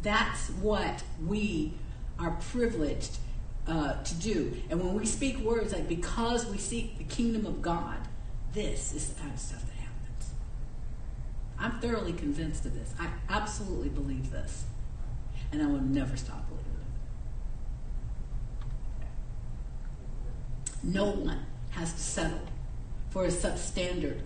That's what we are privileged uh, to do. And when we speak words like, because we seek the kingdom of God, this is the kind of stuff that I'm thoroughly convinced of this. I absolutely believe this. And I will never stop believing it. No one has to settle for a substandard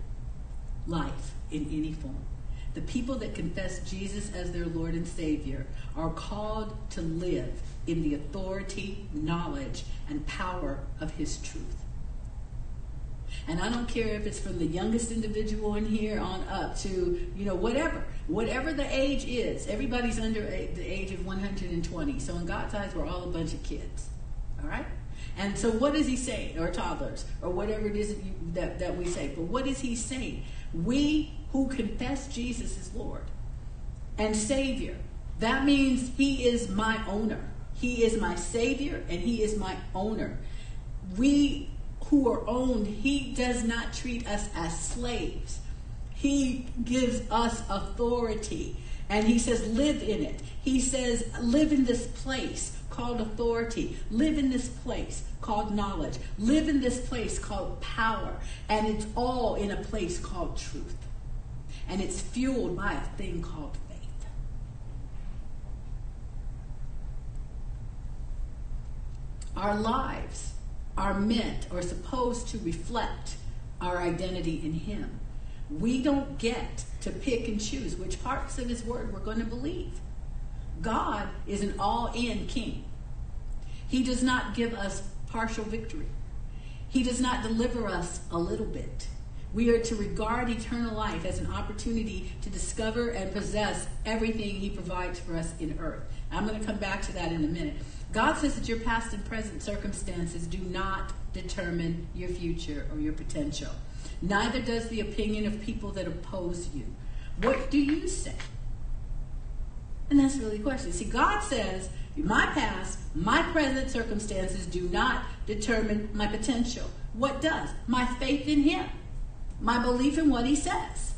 life in any form. The people that confess Jesus as their Lord and Savior are called to live in the authority, knowledge, and power of His truth. And I don't care if it's from the youngest individual in here on up to, you know, whatever. Whatever the age is, everybody's under the age of 120. So in God's eyes, we're all a bunch of kids. All right? And so what does he say? Or toddlers, or whatever it is that, that, we say. But what is he saying? We who confess Jesus as Lord and Savior, that means he is my owner. He is my Savior and he is my owner. We who are owned, he does not treat us as slaves. He gives us authority. And he says, live in it. He says, live in this place called authority. Live in this place called knowledge. Live in this place called power. And it's all in a place called truth. And it's fueled by a thing called faith. Our lives are meant or supposed to reflect our identity in Him. We don't get to pick and choose which parts of His Word we're going to believe. God is an all in king. He does not give us partial victory, He does not deliver us a little bit. We are to regard eternal life as an opportunity to discover and possess everything He provides for us in earth. I'm going to come back to that in a minute. God says that your past and present circumstances do not determine your future or your potential. Neither does the opinion of people that oppose you. What do you say? And that's really the question. See, God says, my past, my present circumstances do not determine my potential. What does? My faith in Him, my belief in what He says.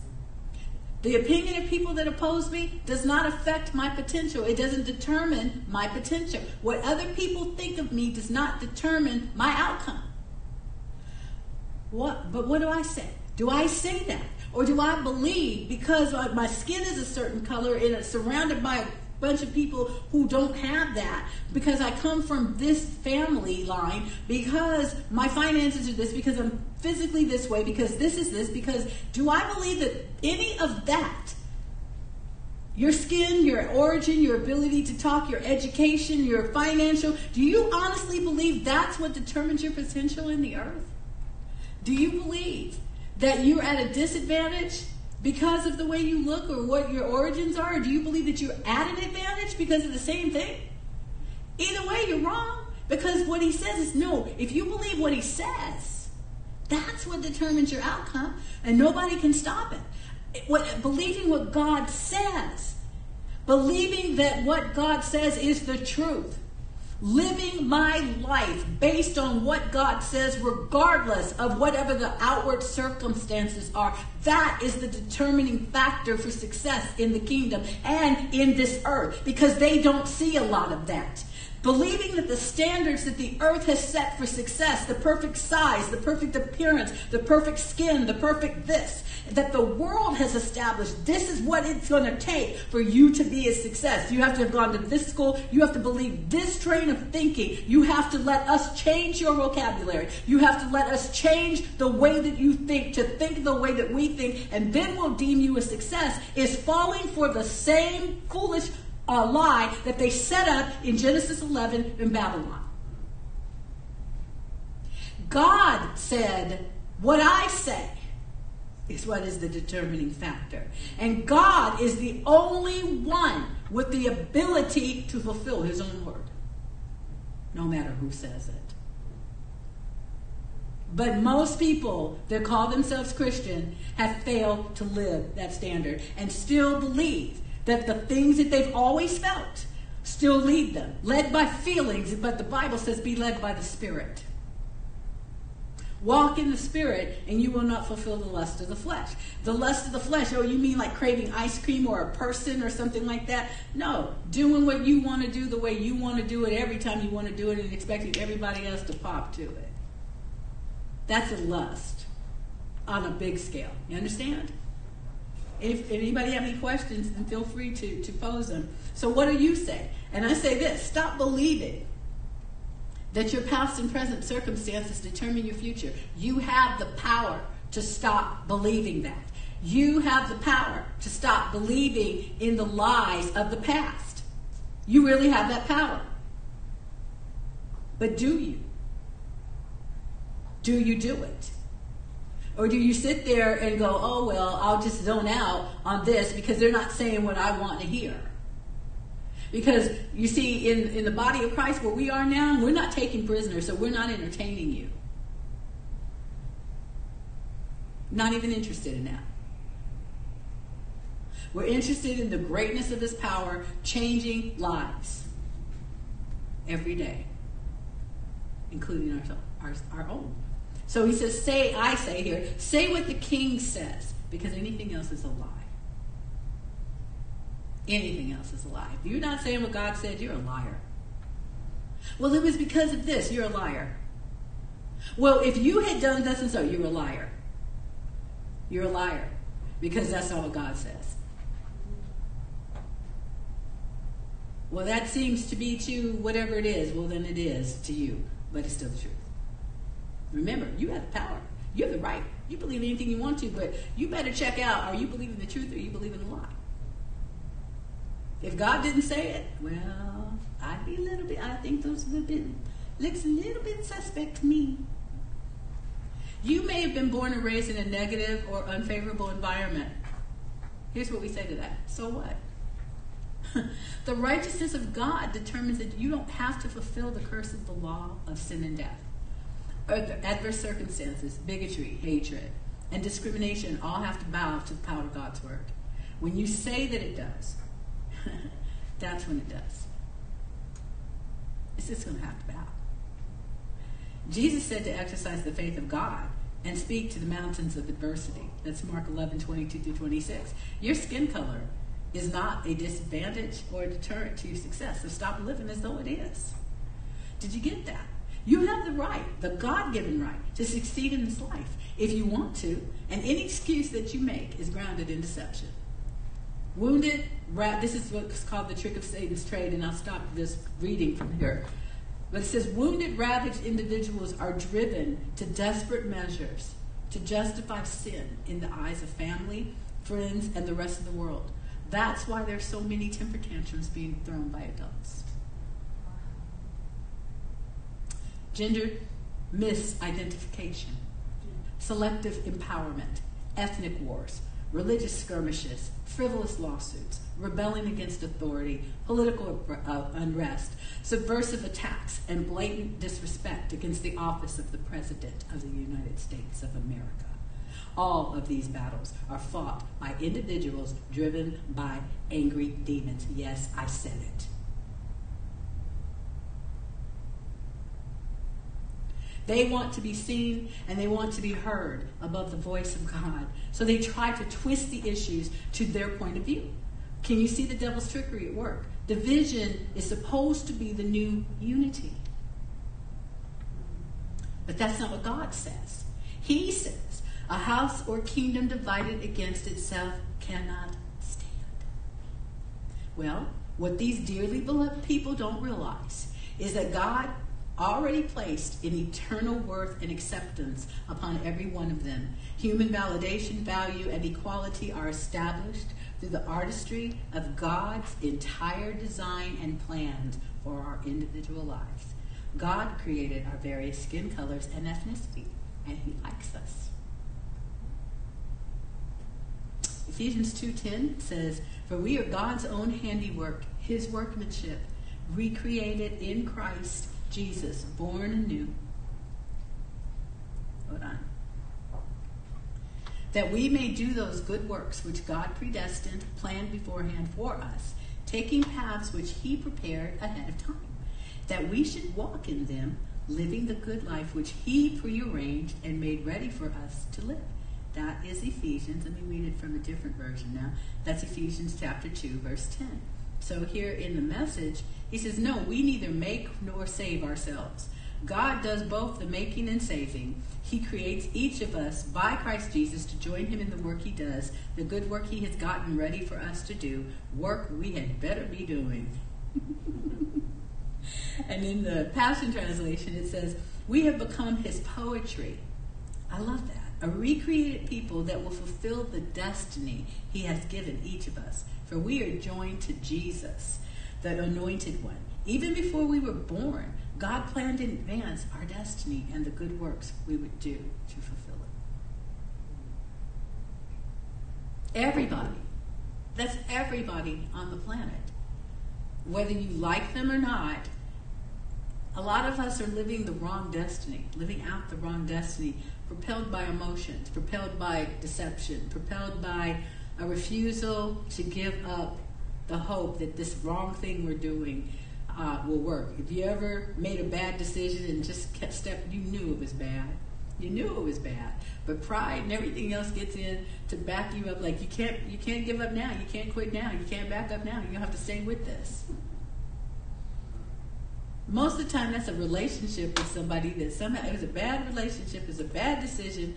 The opinion of people that oppose me does not affect my potential. It doesn't determine my potential. What other people think of me does not determine my outcome. What? But what do I say? Do I say that? Or do I believe because my skin is a certain color and it's surrounded by bunch of people who don't have that because I come from this family line, because my finances are this, because I'm physically this way, because this is this, because do I believe that any of that your skin, your origin, your ability to talk, your education, your financial. Do you honestly believe that's what determines your potential in the earth? Do you believe that you're at a disadvantage because of the way you look or what your origins are? Or do you believe that you're at an advantage because of the same thing? Either way, you're wrong. Because what he says is no, if you believe what he says, that's what determines your outcome, and nobody can stop it. What, believing what God says, believing that what God says is the truth, living my life based on what God says, regardless of whatever the outward circumstances are. That is the determining factor for success in the kingdom and in this earth because they don't see a lot of that. Believing that the standards that the earth has set for success, the perfect size, the perfect appearance, the perfect skin, the perfect this, that the world has established, this is what it's going to take for you to be a success. You have to have gone to this school. You have to believe this train of thinking. You have to let us change your vocabulary. You have to let us change the way that you think to think the way that we think, and then we'll deem you a success, is falling for the same foolish a lie that they set up in Genesis 11 in Babylon. God said, What I say is what is the determining factor. And God is the only one with the ability to fulfill his own word, no matter who says it. But most people that call themselves Christian have failed to live that standard and still believe that the things that they've always felt still lead them, led by feelings, but the Bible says be led by the Spirit. Walk in the Spirit, and you will not fulfill the lust of the flesh. The lust of the flesh, oh, you mean like craving ice cream or a person or something like that? No, doing what you want to do the way you want to do it every time you want to do it and expecting everybody else to pop to it. That's a lust on a big scale. You understand? If, anybody have any questions, then feel free to, to pose them. So, what do you say? And I say this stop believing that your past and present circumstances determine your future. You have the power to stop believing that. You have the power to stop believing in the lies of the past. You really have that power. But do you? Do you do it? Or do you sit there and go, oh, well, I'll just zone out on this because they're not saying what I want to hear? Because you see, in, in the body of Christ where we are now, we're not taking prisoners, so we're not entertaining you. Not even interested in that. We're interested in the greatness of his power changing lives every day, including our, our, our own. So he says, Say, I say here, say what the king says, because anything else is a lie. Anything else is a lie. If you're not saying what God said, you're a liar. Well, it was because of this, you're a liar. Well, if you had done this and so, you're a liar. You're a liar because that's not what God says. Well, that seems to be to whatever it is. Well, then it is to you, but it's still the truth. Remember, you have the power. You have the right. You believe anything you want to, but you better check out are you believing the truth or you believing the lie? If God didn't say it, well, I'd be a little bit, I think those would have been, looks a little bit suspect to me. You may have been born and raised in a negative or unfavorable environment. Here's what we say to that. So what? the righteousness of God determines that you don't have to fulfill the curse of the law of sin and death. Adverse circumstances, bigotry, hatred, and discrimination all have to bow to the power of God's word. When you say that it does, that's when it does. It's just going to have to bow. Jesus said to exercise the faith of God and speak to the mountains of adversity. That's Mark 11, 22 through 26. Your skin color is not a disadvantage or a deterrent to your success. So stop living as though it is. Did you get that? You have the right, the God given right, to succeed in this life if you want to, and any excuse that you make is grounded in deception. Wounded, this is what's called the trick of Satan's trade, and I'll stop this reading from here. But it says, wounded, ravaged individuals are driven to desperate measures to justify sin in the eyes of family, friends, and the rest of the world. That's why there's so many temper tantrums being thrown by adults. Gender misidentification, selective empowerment, ethnic wars, religious skirmishes, frivolous lawsuits, rebelling against authority, political uh, unrest, subversive attacks, and blatant disrespect against the office of the President of the United States of America. All of these battles are fought by individuals driven by angry demons. Yes, I said it. They want to be seen and they want to be heard above the voice of God. So they try to twist the issues to their point of view. Can you see the devil's trickery at work? Division is supposed to be the new unity. But that's not what God says. He says, a house or kingdom divided against itself cannot stand. Well, what these dearly beloved people don't realize is that God already placed an eternal worth and acceptance upon every one of them. Human validation, value, and equality are established through the artistry of God's entire design and plans for our individual lives. God created our various skin colors and ethnicity, and He likes us. Ephesians 2:10 says, "For we are God's own handiwork, his workmanship, recreated in Christ Jesus, born anew. Hold on. That we may do those good works which God predestined, planned beforehand for us, taking paths which He prepared ahead of time, that we should walk in them, living the good life which He prearranged and made ready for us to live. That is Ephesians. Let me read it from a different version now. That's Ephesians chapter 2, verse 10. So here in the message, he says, No, we neither make nor save ourselves. God does both the making and saving. He creates each of us by Christ Jesus to join him in the work he does, the good work he has gotten ready for us to do, work we had better be doing. and in the Passion Translation, it says, We have become his poetry. I love that. A recreated people that will fulfill the destiny he has given each of us. For we are joined to Jesus, the anointed one. Even before we were born, God planned in advance our destiny and the good works we would do to fulfill it. Everybody. That's everybody on the planet. Whether you like them or not, a lot of us are living the wrong destiny, living out the wrong destiny, propelled by emotions, propelled by deception, propelled by a refusal to give up the hope that this wrong thing we're doing uh, will work. If you ever made a bad decision and just kept stepping, you knew it was bad. You knew it was bad, but pride and everything else gets in to back you up. Like you can't, you can't give up now. You can't quit now. You can't back up now. You have to stay with this. Most of the time, that's a relationship with somebody that somehow it was a bad relationship, it's a bad decision.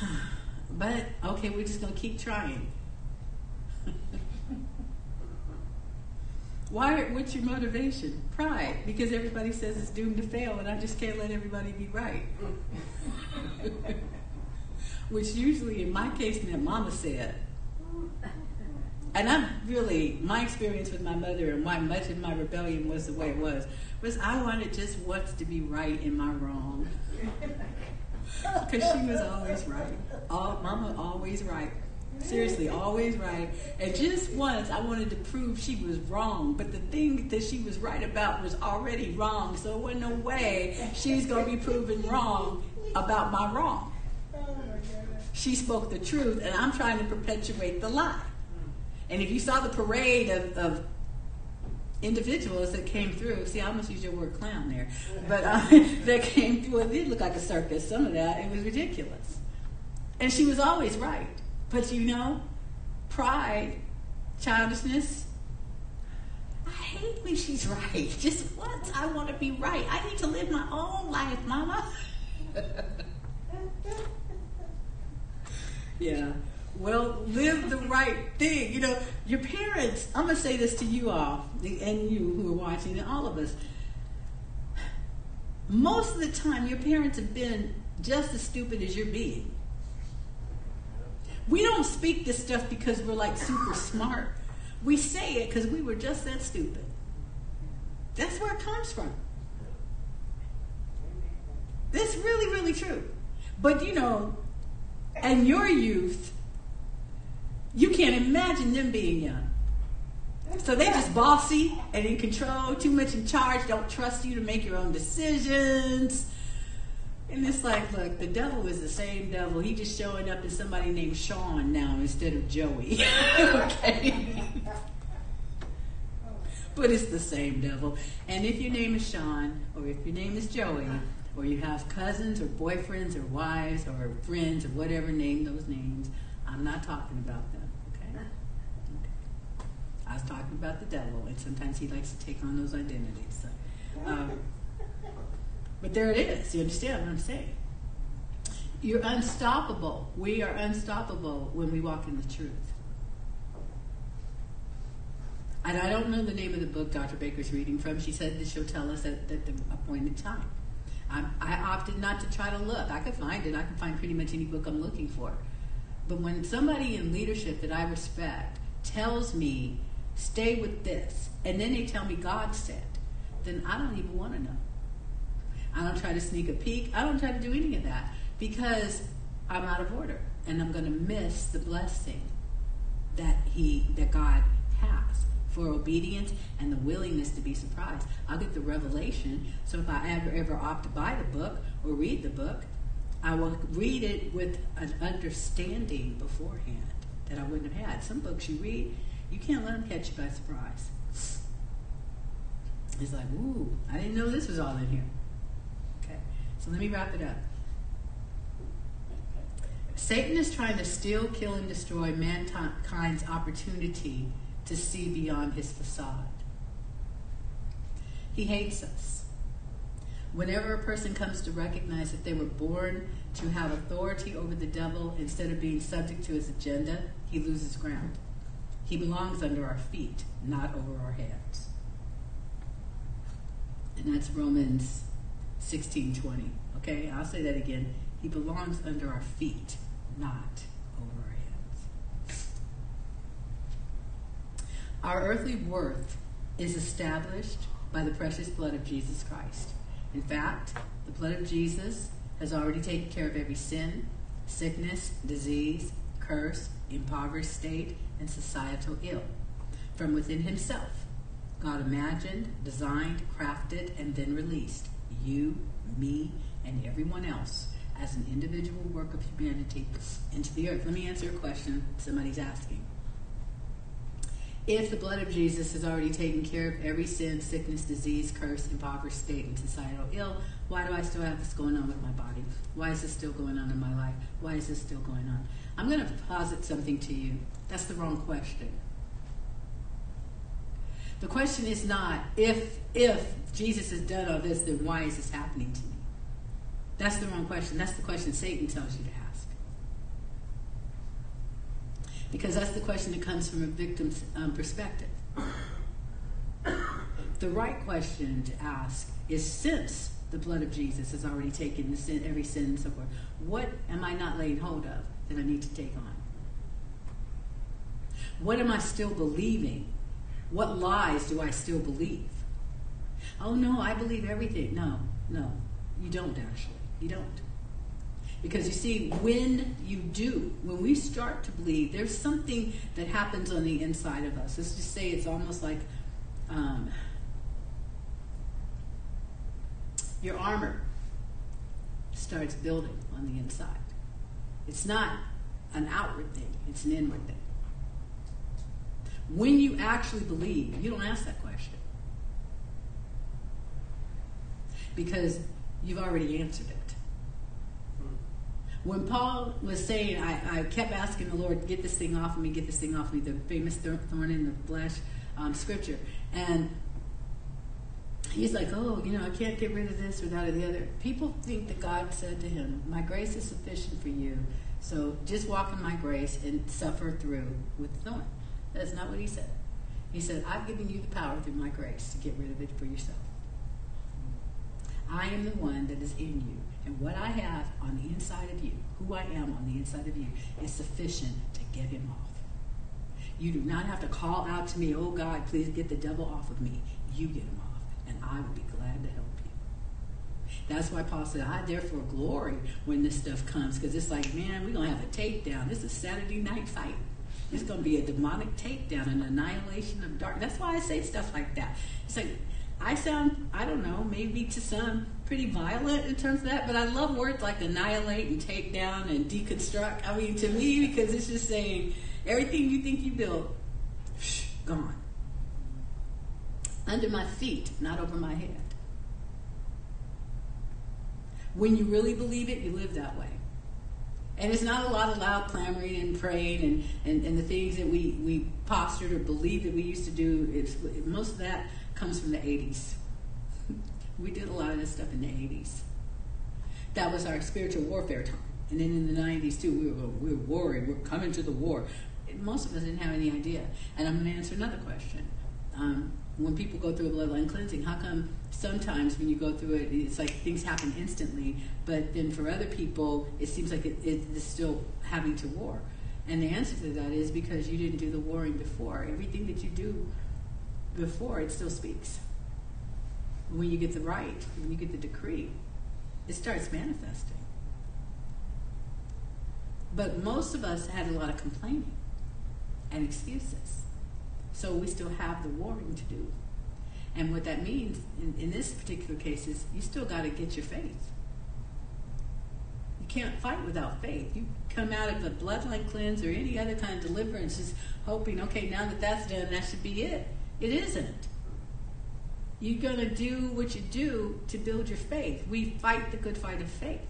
But okay, we're just gonna keep trying. Why? What's your motivation? Pride, because everybody says it's doomed to fail, and I just can't let everybody be right. Which usually, in my case, meant Mama said. And I'm really my experience with my mother and why much of my rebellion was the way it was was I wanted just what's to be right in my wrong. Because she was always right. All, Mama always right. Seriously, always right. And just once I wanted to prove she was wrong, but the thing that she was right about was already wrong, so there wasn't no way she's going to be proven wrong about my wrong. She spoke the truth, and I'm trying to perpetuate the lie. And if you saw the parade of, of individuals that came through, see, I almost used your word clown there, but uh, that came through, it did look like a circus, some of that, it was ridiculous. And she was always right. But you know, pride, childishness, I hate when she's right. Just once I want to be right. I need to live my own life, mama. yeah. Well, live the right thing. You know, your parents, I'm going to say this to you all, and you who are watching, and all of us. Most of the time, your parents have been just as stupid as you're being. We don't speak this stuff because we're like super smart. We say it because we were just that stupid. That's where it comes from. That's really, really true. But you know, in your youth, you can't imagine them being young. So they just bossy and in control, too much in charge, don't trust you to make your own decisions. And it's like, look, the devil is the same devil. He just showing up as somebody named Sean now instead of Joey. okay? but it's the same devil. And if your name is Sean, or if your name is Joey, or you have cousins or boyfriends or wives or friends or whatever, name those names, I'm not talking about them. I was talking about the devil, and sometimes he likes to take on those identities. So, um, but there it is. You understand what I'm saying? You're unstoppable. We are unstoppable when we walk in the truth. And I don't know the name of the book Dr. Baker's reading from. She said that she'll tell us at, at the appointed time. I, I opted not to try to look. I could find it. I can find pretty much any book I'm looking for. But when somebody in leadership that I respect tells me, stay with this, and then they tell me God said, then I don't even want to know. I don't try to sneak a peek. I don't try to do any of that because I'm out of order and I'm going to miss the blessing that he that God has for obedience and the willingness to be surprised. I'll get the revelation. So if I ever ever opt to buy the book or read the book, I will read it with an understanding beforehand that I wouldn't have had. Some books you read, you can't let them catch you by surprise. It's like, ooh, I didn't know this was all in here. Okay, so let me wrap it up. Satan is trying to steal, kill, and destroy mankind's opportunity to see beyond his facade. He hates us. Whenever a person comes to recognize that they were born to have authority over the devil instead of being subject to his agenda, he loses ground. He belongs under our feet, not over our heads. And that's Romans 1620. Okay, I'll say that again. He belongs under our feet, not over our heads. Our earthly worth is established by the precious blood of Jesus Christ. In fact, the blood of Jesus has already taken care of every sin, sickness, disease, curse, impoverished state, and societal ill. From within himself, God imagined, designed, crafted, and then released you, me, and everyone else as an individual work of humanity into the earth. Let me answer a question somebody's asking. If the blood of Jesus has already taken care of every sin, sickness, disease, curse, impoverished state, and societal ill, why do I still have this going on with my body? Why is this still going on in my life? Why is this still going on? I'm going to posit something to you. That's the wrong question. The question is not if if Jesus has done all this, then why is this happening to me? That's the wrong question. That's the question Satan tells you to ask. Because that's the question that comes from a victim's um, perspective. The right question to ask is since the blood of Jesus has already taken the sin, every sin and so forth, what am I not laying hold of that I need to take on? What am I still believing? What lies do I still believe? Oh no, I believe everything. No, no, you don't actually. You don't. Because you see, when you do, when we start to believe, there's something that happens on the inside of us. Let's just say it's almost like um, your armor starts building on the inside. It's not an outward thing, it's an inward thing. When you actually believe, you don't ask that question. Because you've already answered it. When Paul was saying, I, I kept asking the Lord, get this thing off of me, get this thing off of me, the famous thorn in the flesh um, scripture. And he's like, oh, you know, I can't get rid of this or that or the other. People think that God said to him, my grace is sufficient for you. So just walk in my grace and suffer through with the thorn. That's not what he said. He said, I've given you the power through my grace to get rid of it for yourself. I am the one that is in you. And what I have on the inside of you, who I am on the inside of you, is sufficient to get him off. You do not have to call out to me, oh God, please get the devil off of me. You get him off, and I will be glad to help you. That's why Paul said, I therefore glory when this stuff comes, because it's like, man, we're going to have a takedown. This is a Saturday night fight. It's going to be a demonic takedown, an annihilation of dark. That's why I say stuff like that. It's like, I sound, I don't know, maybe to some pretty violent in terms of that, but I love words like annihilate and take down and deconstruct. I mean, to me, because it's just saying everything you think you built, gone. Under my feet, not over my head. When you really believe it, you live that way. And it's not a lot of loud clamoring and praying and, and, and the things that we, we postured or believed that we used to do. It's, most of that comes from the 80s. We did a lot of this stuff in the 80s. That was our spiritual warfare time. And then in the 90s, too, we were, we were worried. We're coming to the war. Most of us didn't have any idea. And I'm going to answer another question. Um, when people go through a bloodline cleansing, how come sometimes when you go through it, it's like things happen instantly, but then for other people, it seems like it, it is still having to war? And the answer to that is because you didn't do the warring before. Everything that you do before, it still speaks. When you get the right, when you get the decree, it starts manifesting. But most of us had a lot of complaining and excuses. So we still have the warring to do. And what that means in, in this particular case is you still got to get your faith. You can't fight without faith. You come out of a bloodline cleanse or any other kind of deliverance just hoping, okay, now that that's done, that should be it. It isn't. You're going to do what you do to build your faith. We fight the good fight of faith.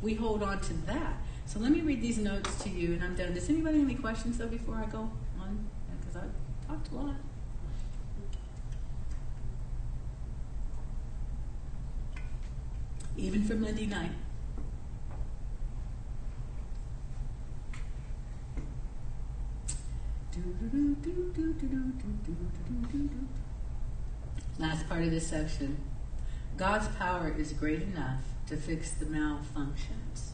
We hold on to that. So let me read these notes to you, and I'm done. Does anybody have any questions, though, before I go on? Because I've talked a lot. Even for Monday night. Last part of this section. God's power is great enough to fix the malfunctions.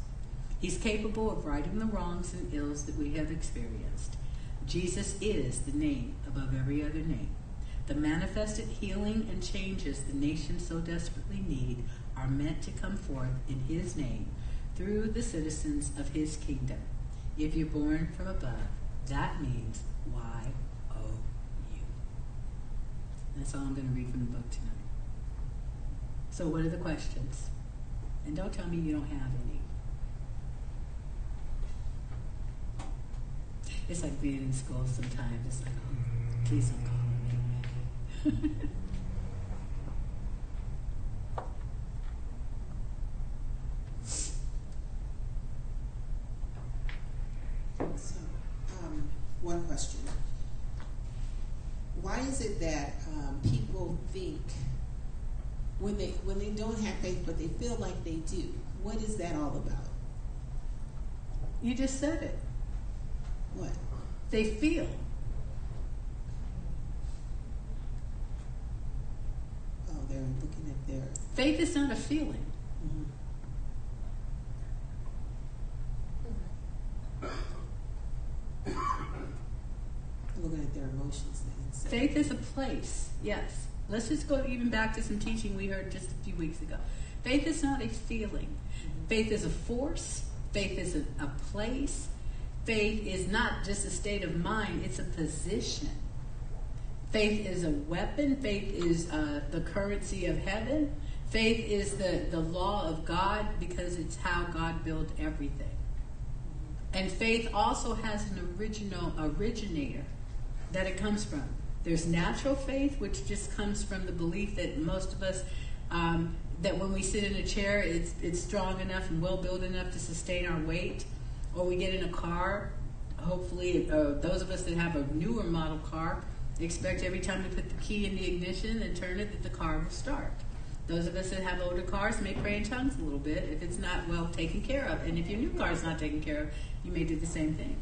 He's capable of righting the wrongs and ills that we have experienced. Jesus is the name above every other name. The manifested healing and changes the nation so desperately need are meant to come forth in His name through the citizens of His kingdom. If you're born from above, that means That's all I'm going to read from the book tonight. So, what are the questions? And don't tell me you don't have any. It's like being in school sometimes. It's like, oh, please don't call me.
So, um, one question. Why is it that um, people think when they when they don't have faith, but they feel like they do? What is that all about?
You just said it.
What?
They feel.
Oh, they're looking at their.
Faith is not a feeling.
mhm. Looking at their emotions then. So.
Faith is a place, yes. Let's just go even back to some teaching we heard just a few weeks ago. Faith is not a feeling. Faith is a force. Faith is a, a place. Faith is not just a state of mind, it's a position. Faith is a weapon. Faith is uh, the currency of heaven. Faith is the, the law of God because it's how God built everything. And faith also has an original originator that it comes from. There's natural faith, which just comes from the belief that most of us, um, that when we sit in a chair, it's, it's strong enough and well built enough to sustain our weight. Or we get in a car, hopefully, uh, those of us that have a newer model car expect every time we put the key in the ignition and turn it that the car will start. Those of us that have older cars may pray in tongues a little bit if it's not well taken care of. And if your new car is not taken care of, you may do the same thing.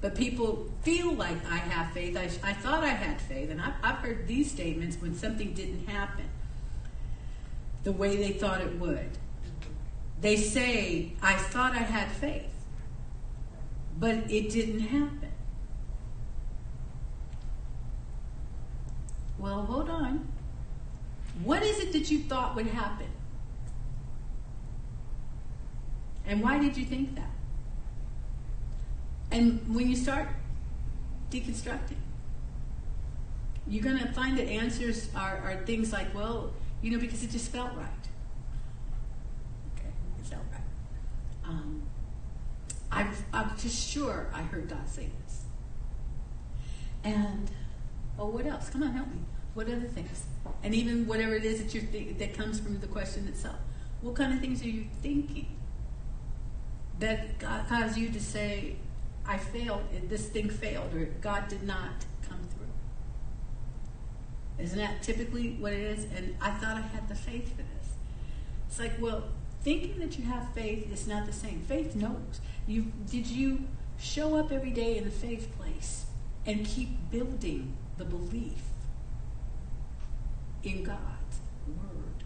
But people feel like I have faith. I, I thought I had faith. And I've, I've heard these statements when something didn't happen the way they thought it would. They say, I thought I had faith, but it didn't happen. Well, hold on. What is it that you thought would happen? And why did you think that? And when you start deconstructing, you're going to find that answers are, are things like, well, you know, because it just felt right. Okay, it felt right. Um, I'm, I'm just sure I heard God say this. And, oh, what else? Come on, help me. What other things? And even whatever it is that you think that comes from the question itself. What kind of things are you thinking that God caused you to say, I failed, this thing failed, or God did not come through? Isn't that typically what it is? And I thought I had the faith for this. It's like, well, thinking that you have faith is not the same. Faith knows. You did you show up every day in the faith place and keep building the belief in God's word?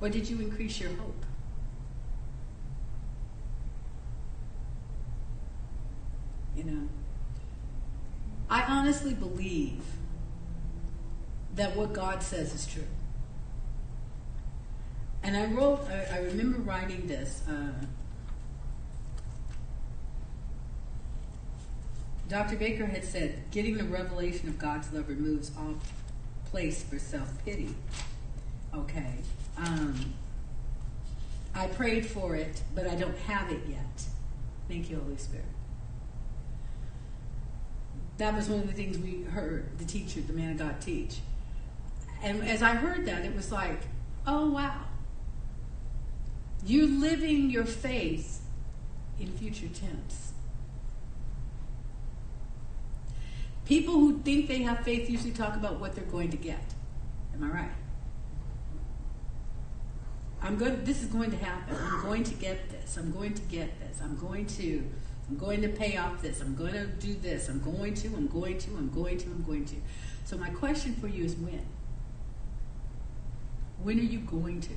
Or did you increase your hope? You know, I honestly believe that what God says is true. And I wrote, I, I remember writing this. Uh, Dr. Baker had said, getting the revelation of God's love removes all place for self pity. Okay. Um, I prayed for it, but I don't have it yet. Thank you, Holy Spirit. That was one of the things we heard the teacher, the man of God, teach. And as I heard that, it was like, oh, wow. You're living your faith in future tense. People who think they have faith usually talk about what they're going to get. Am I right? I'm going. This is going to happen. I'm going to get this. I'm going to get this. I'm going to. I'm going to pay off this. I'm going to do this. I'm going to. I'm going to. I'm going to. I'm going to. So my question for you is when. When are you going to?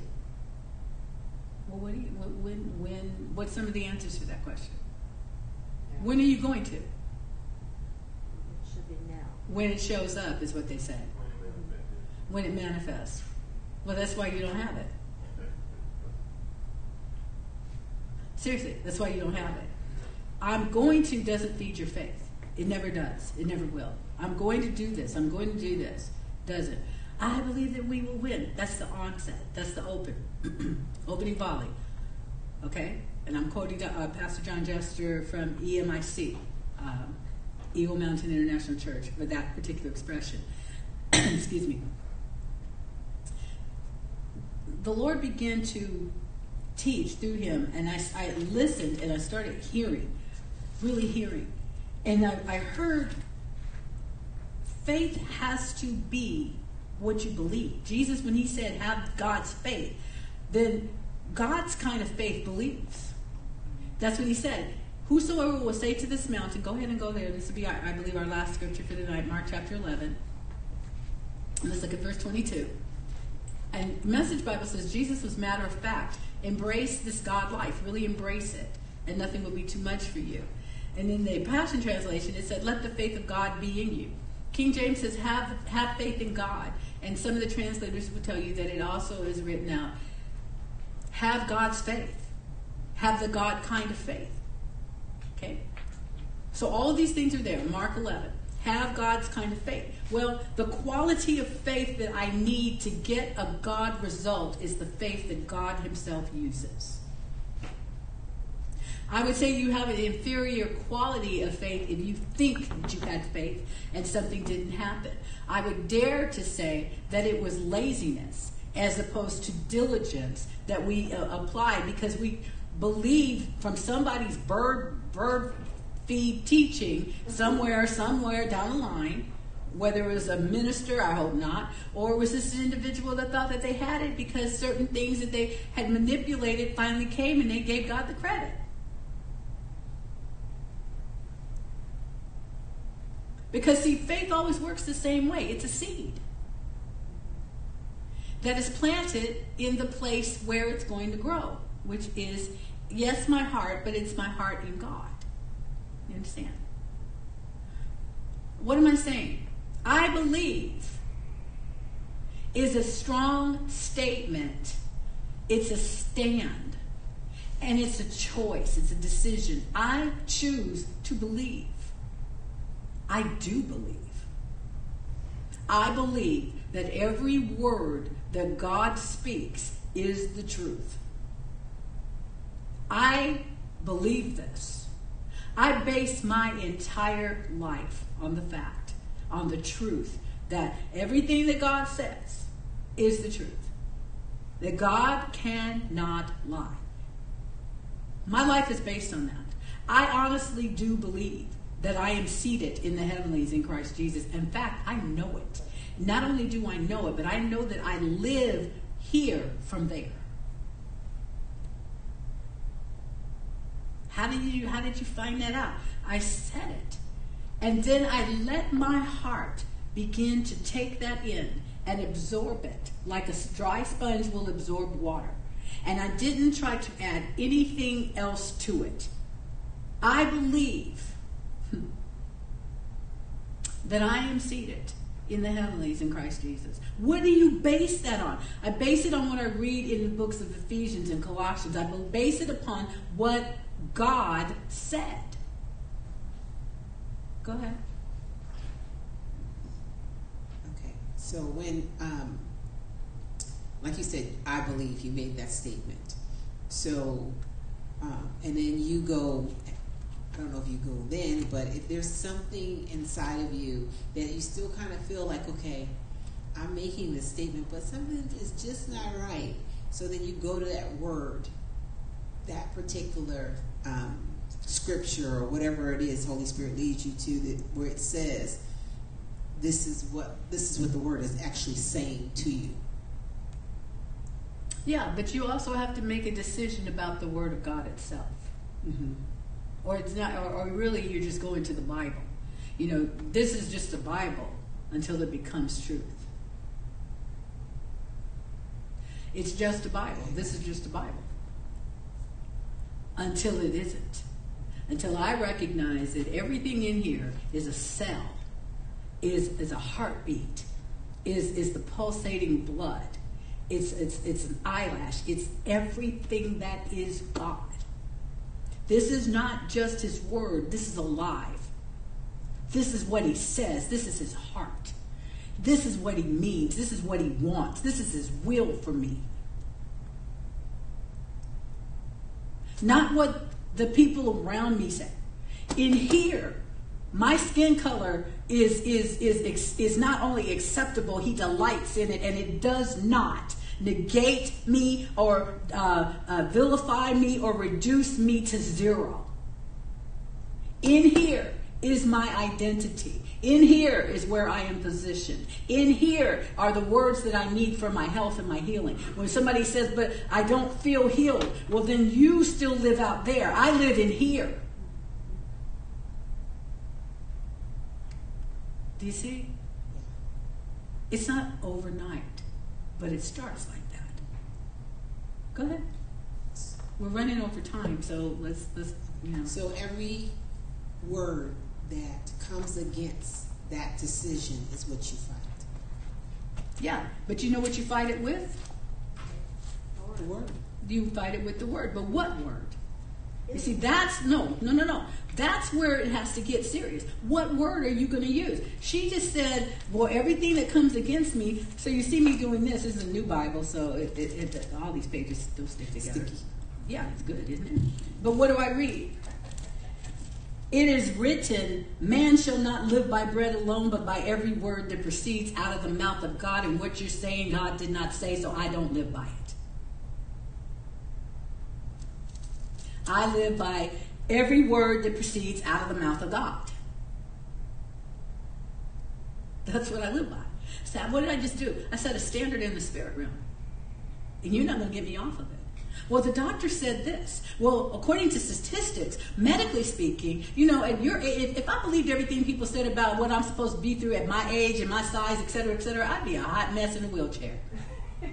Well, what do you, when, when, what's some of the answers for that question? When are you going to?
It should be now.
When it shows up is what they say. When it manifests. Well, that's why you don't have it. Seriously, that's why you don't have it. I'm going to doesn't feed your faith. It never does. It never will. I'm going to do this. I'm going to do this. Doesn't. I believe that we will win. That's the onset. That's the open. Opening volley. Okay? And I'm quoting uh, Pastor John Jester from EMIC, um, Eagle Mountain International Church, for that particular expression. Excuse me. The Lord began to teach through him, and I, I listened and I started hearing, really hearing. And I, I heard faith has to be what you believe. Jesus, when he said, have God's faith, then God's kind of faith believes. That's what he said. Whosoever will say to this mountain, go ahead and go there. This will be, I believe, our last scripture for tonight, Mark chapter 11. Let's look at verse 22. And Message Bible says Jesus was matter of fact. Embrace this God life. Really embrace it. And nothing will be too much for you. And in the Passion Translation, it said, let the faith of God be in you. King James says, have, have faith in God. And some of the translators will tell you that it also is written out, have God's faith. Have the God kind of faith. Okay? So all these things are there. Mark 11. Have God's kind of faith. Well, the quality of faith that I need to get a God result is the faith that God Himself uses. I would say you have an inferior quality of faith if you think that you had faith and something didn't happen. I would dare to say that it was laziness as opposed to diligence that we uh, apply because we believe from somebody's bird bird feed teaching somewhere somewhere down the line whether it was a minister, I hope not, or was this an individual that thought that they had it because certain things that they had manipulated finally came and they gave God the credit. Because, see, faith always works the same way it's a seed that is planted in the place where it's going to grow, which is, yes, my heart, but it's my heart in God. You understand? What am I saying? I believe is a strong statement. It's a stand. And it's a choice. It's a decision. I choose to believe. I do believe. I believe that every word that God speaks is the truth. I believe this. I base my entire life on the fact, on the truth, that everything that God says is the truth. That God cannot lie. My life is based on that. I honestly do believe that I am seated in the heavenlies in Christ Jesus. In fact, I know it. Not only do I know it, but I know that I live here from there. How did you how did you find that out? I said it. And then I let my heart begin to take that in and absorb it like a dry sponge will absorb water. And I didn't try to add anything else to it. I believe that I am seated in the heavenlies in Christ Jesus. What do you base that on? I base it on what I read in the books of Ephesians and Colossians. I base it upon what God said. Go ahead.
Okay. So when, um, like you said, I believe you made that statement. So, um, and then you go I don't know if you go then, but if there's something inside of you that you still kind of feel like, okay, I'm making this statement, but something is just not right. So then you go to that word, that particular um, scripture or whatever it is Holy Spirit leads you to, that where it says, "This is what this is what the word is actually saying to you."
Yeah, but you also have to make a decision about the Word of God itself.
Mm-hmm
or it's not, or, or really you're just going to the Bible. You know, this is just a Bible until it becomes truth. It's just a Bible. This is just a Bible. Until it isn't. Until I recognize that everything in here is a cell, is, is a heartbeat, is, is the pulsating blood, it's, it's, it's an eyelash, it's everything that is God This is not just his word, this is alive. This is what he says, this is his heart. This is what he means, this is what he wants, this is his will for me. Not what the people around me say. In here, my skin color is is is is not only acceptable he delights in it and it does not negate me or uh, uh, vilify me or reduce me to zero. In here is my identity. In here is where i am positioned. In here are the words that i need for my health and my healing. When somebody says but i don't feel healed well then you still live out there. I live in here. Do you see? It's not overnight, but it starts like that. Go ahead. We're running over time, so let's let's you know.
So every word that comes against that decision is what you fight.
Yeah, but you know what you fight it with?
The word.
You fight it with the word, but what word? You see, that's no, no, no, no. That's where it has to get serious. What word are you going to use? She just said, well, everything that comes against me. So you see me doing this. This is a new Bible, so it, it, it, all these pages still stick together.
Sticky.
Yeah, it's good, isn't it? But what do I read? It is written, man shall not live by bread alone, but by every word that proceeds out of the mouth of God. And what you're saying, God did not say, so I don't live by it. I live by every word that proceeds out of the mouth of God. That's what I live by. So what did I just do? I set a standard in the spirit realm. And you're not going to get me off of it. Well, the doctor said this. Well, according to statistics, medically speaking, you know, at your if, if I believed everything people said about what I'm supposed to be through at my age and my size, et cetera, et cetera, I'd be a hot mess in a wheelchair.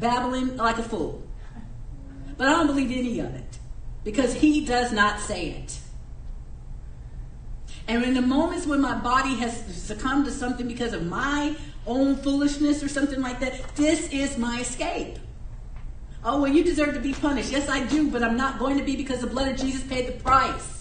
Babbling like a fool. But I don't believe any of it because he does not say it. And in the moments when my body has succumbed to something because of my own foolishness or something like that, this is my escape. Oh, well, you deserve to be punished. Yes, I do, but I'm not going to be because the blood of Jesus paid the price.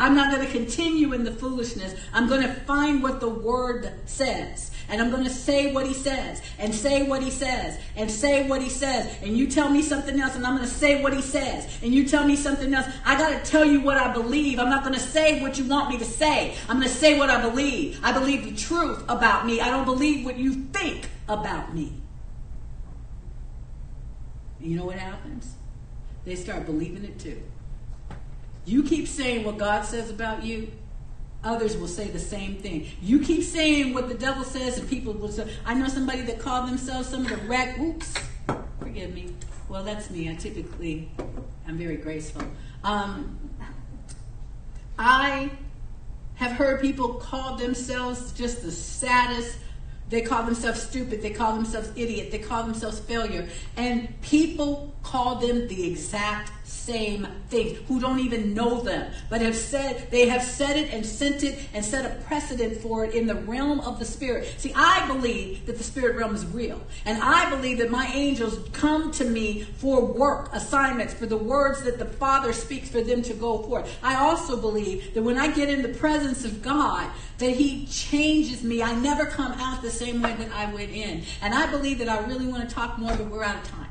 I'm not going to continue in the foolishness. I'm going to find what the word says. And I'm going to say what he says and say what he says and say what he says. And you tell me something else and I'm going to say what he says. And you tell me something else. I got to tell you what I believe. I'm not going to say what you want me to say. I'm going to say what I believe. I believe the truth about me. I don't believe what you think about me. And you know what happens? They start believing it too. You keep saying what God says about you, others will say the same thing. You keep saying what the devil says, and people will say, I know somebody that called themselves some of the wreck. Oops, forgive me. Well, that's me. I typically, I'm very graceful. Um, I have heard people call themselves just the saddest. They call themselves stupid. They call themselves idiot. They call themselves failure. And people call them the exact same things, who don't even know them, but have said, they have said it and sent it and set a precedent for it in the realm of the spirit. See, I believe that the spirit realm is real. And I believe that my angels come to me for work, assignments, for the words that the Father speaks for them to go forth. I also believe that when I get in the presence of God, that He changes me. I never come out the same way that I went in. And I believe that I really want to talk more, but we're out of time.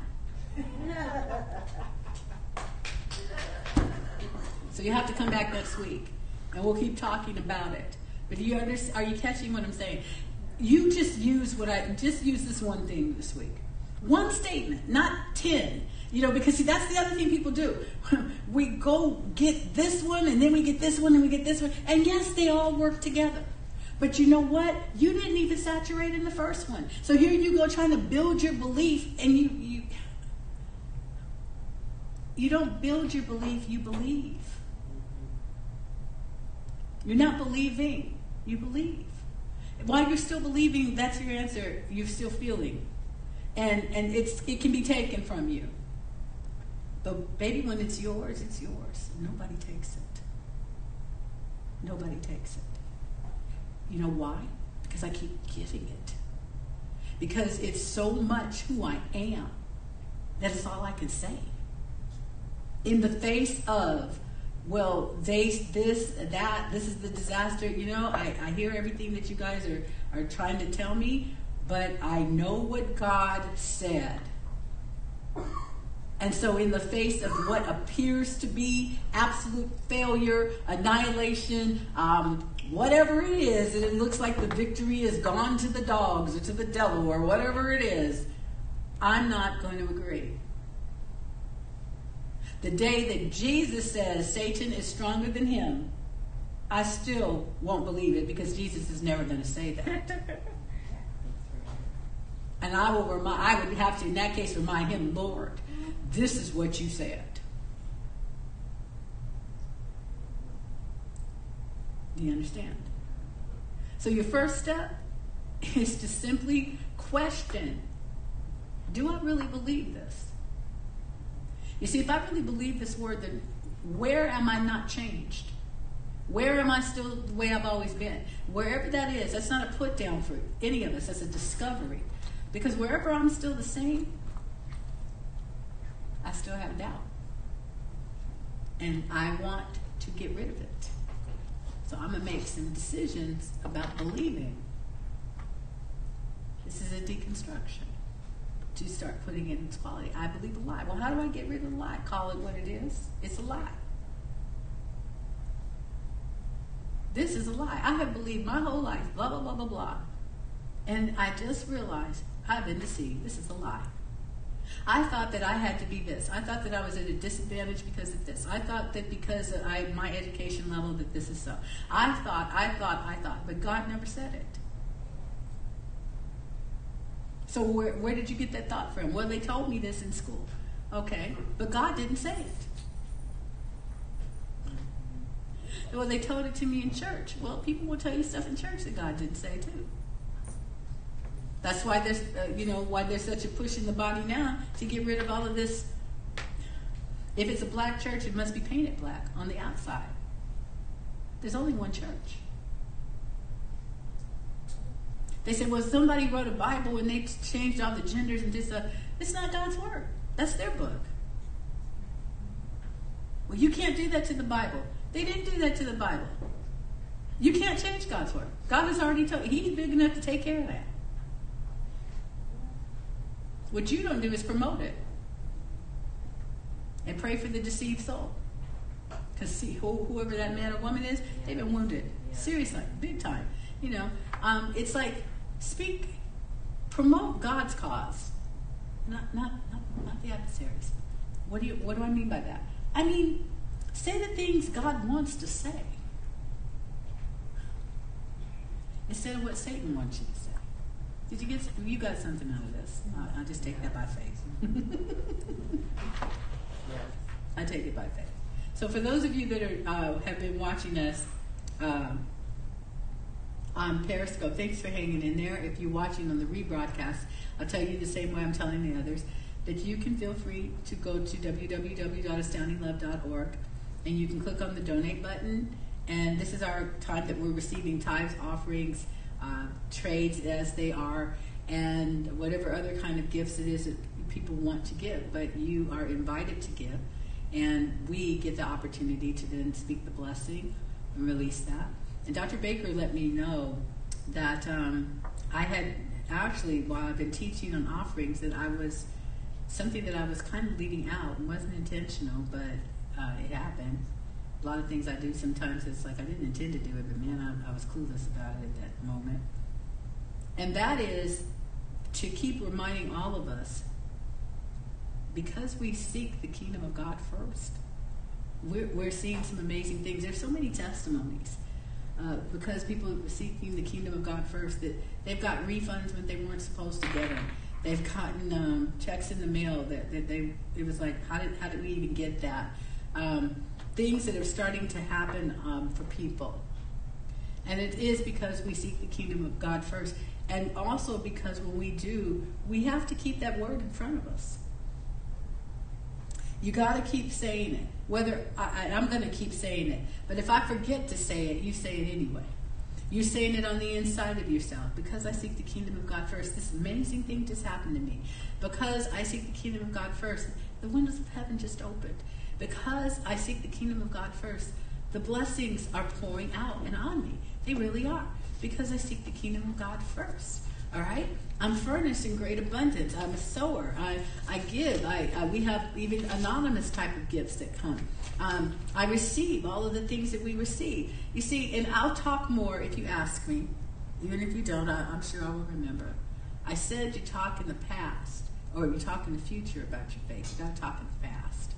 So you have to come back next week, and we'll keep talking about it. But do you understand? Are you catching what I'm saying? You just use what I just use this one thing this week, one statement, not ten. You know, because see, that's the other thing people do. we go get this one, and then we get this one, and we get this one, and yes, they all work together. But you know what? You didn't even saturate in the first one. So here you go trying to build your belief, and you you you don't build your belief, you believe. You're not believing, you believe. While you're still believing, that's your answer, you're still feeling. And and it's it can be taken from you. But baby, when it's yours, it's yours. Nobody takes it. Nobody takes it. You know why? Because I keep giving it. Because it's so much who I am that is all I can say. in the face of, well, they, this, that, this is the disaster. You know, I, I hear everything that you guys are, are trying to tell me, but I know what God said. And so, in the face of what appears to be absolute failure, annihilation, um, whatever it is, and it looks like the victory is gone to the dogs or to the devil or whatever it is, I'm not going to agree. The day that Jesus says Satan is stronger than him, I still won't believe it because Jesus is never going to say that. and I will remind, I would have to, in that case, remind him, Lord, this is what you said. Do you understand? So your first step is to simply question do I really believe this? You see, if I really believe this word, then where am I not changed? Where am I still the way I've always been? Wherever that is, that's not a put down for any of us, that's a discovery. Because wherever I'm still the same, I still have doubt. And I want to get rid of it. So I'm going to make some decisions about believing. This is a deconstruction to start putting into quality. I believe a lie. Well, how do I get rid of the lie? Call it what it is. It's a lie. This is a lie. I have believed my whole life, blah, blah, blah, blah, blah. And I just realized I've been deceived. This is a lie. I thought that I had to be this. I thought that I was at a disadvantage because of this. I thought that because of I, my education level that this is so. I thought, I thought, I thought, but God never said it. So where, where did you get that thought from? Well, they told me this in school. Okay, but God didn't say it. Well, they told it to me in church. Well, people will tell you stuff in church that God didn't say too. That's why there's, uh, you know, why there's such a push in the body now to get rid of all of this. If it's a black church, it must be painted black on the outside. There's only one church. They said, well, somebody wrote a Bible and they changed all the genders and this. Uh, it's not God's word. That's their book. Well, you can't do that to the Bible. They didn't do that to the Bible. You can't change God's word. God has already told you. He's big enough to take care of that. What you don't do is promote it. And pray for the deceived soul. Because see, whoever that man or woman is, they've been wounded. Seriously, big time. You know, um, it's like speak, promote God's cause, not not not, not the adversaries. What do you What do I mean by that? I mean, say the things God wants to say instead of what Satan wants you to say. Did you get? You got something out of this? I'll, I'll just take that by faith. I take it by faith. So for those of you that are, uh, have been watching us. Um, on Periscope. Thanks for hanging in there. If you're watching on the rebroadcast, I'll tell you the same way I'm telling the others that you can feel free to go to www.astoundinglove.org and you can click on the donate button. And this is our time that we're receiving tithes, offerings, uh, trades as they are, and whatever other kind of gifts it is that people want to give. But you are invited to give, and we get the opportunity to then speak the blessing and release that. And Dr. Baker let me know that um, I had actually, while I've been teaching on offerings, that I was something that I was kind of leaving out. and wasn't intentional, but uh, it happened. A lot of things I do sometimes it's like I didn't intend to do it, but man, I, I was clueless about it at that moment. And that is to keep reminding all of us because we seek the kingdom of God first, we're, we're seeing some amazing things. There's so many testimonies uh, because people are seeking the kingdom of God first, that they've got refunds when they weren't supposed to get them. They've gotten um, checks in the mail that, that they it was like how did how did we even get that? Um, things that are starting to happen um, for people, and it is because we seek the kingdom of God first, and also because when we do, we have to keep that word in front of us. You got to keep saying it. Whether I, am going to keep saying it, but if I forget to say it, you say it anyway. You're saying it on the inside of yourself. Because I seek the kingdom of God first, this amazing thing just happened to me. Because I seek the kingdom of God first, the windows of heaven just opened. Because I seek the kingdom of God first, the blessings are pouring out and on me. They really are. Because I seek the kingdom of God first. All right? I'm furnished in great abundance. I'm a sower. I, I give. I, I we have even anonymous type of gifts that come. Um, I receive all of the things that we receive. You see, and I'll talk more if you ask me. Even if you don't, I, I'm sure I will remember. I said you talk in the past, or you talk in the future about your faith. You got to talk in the past.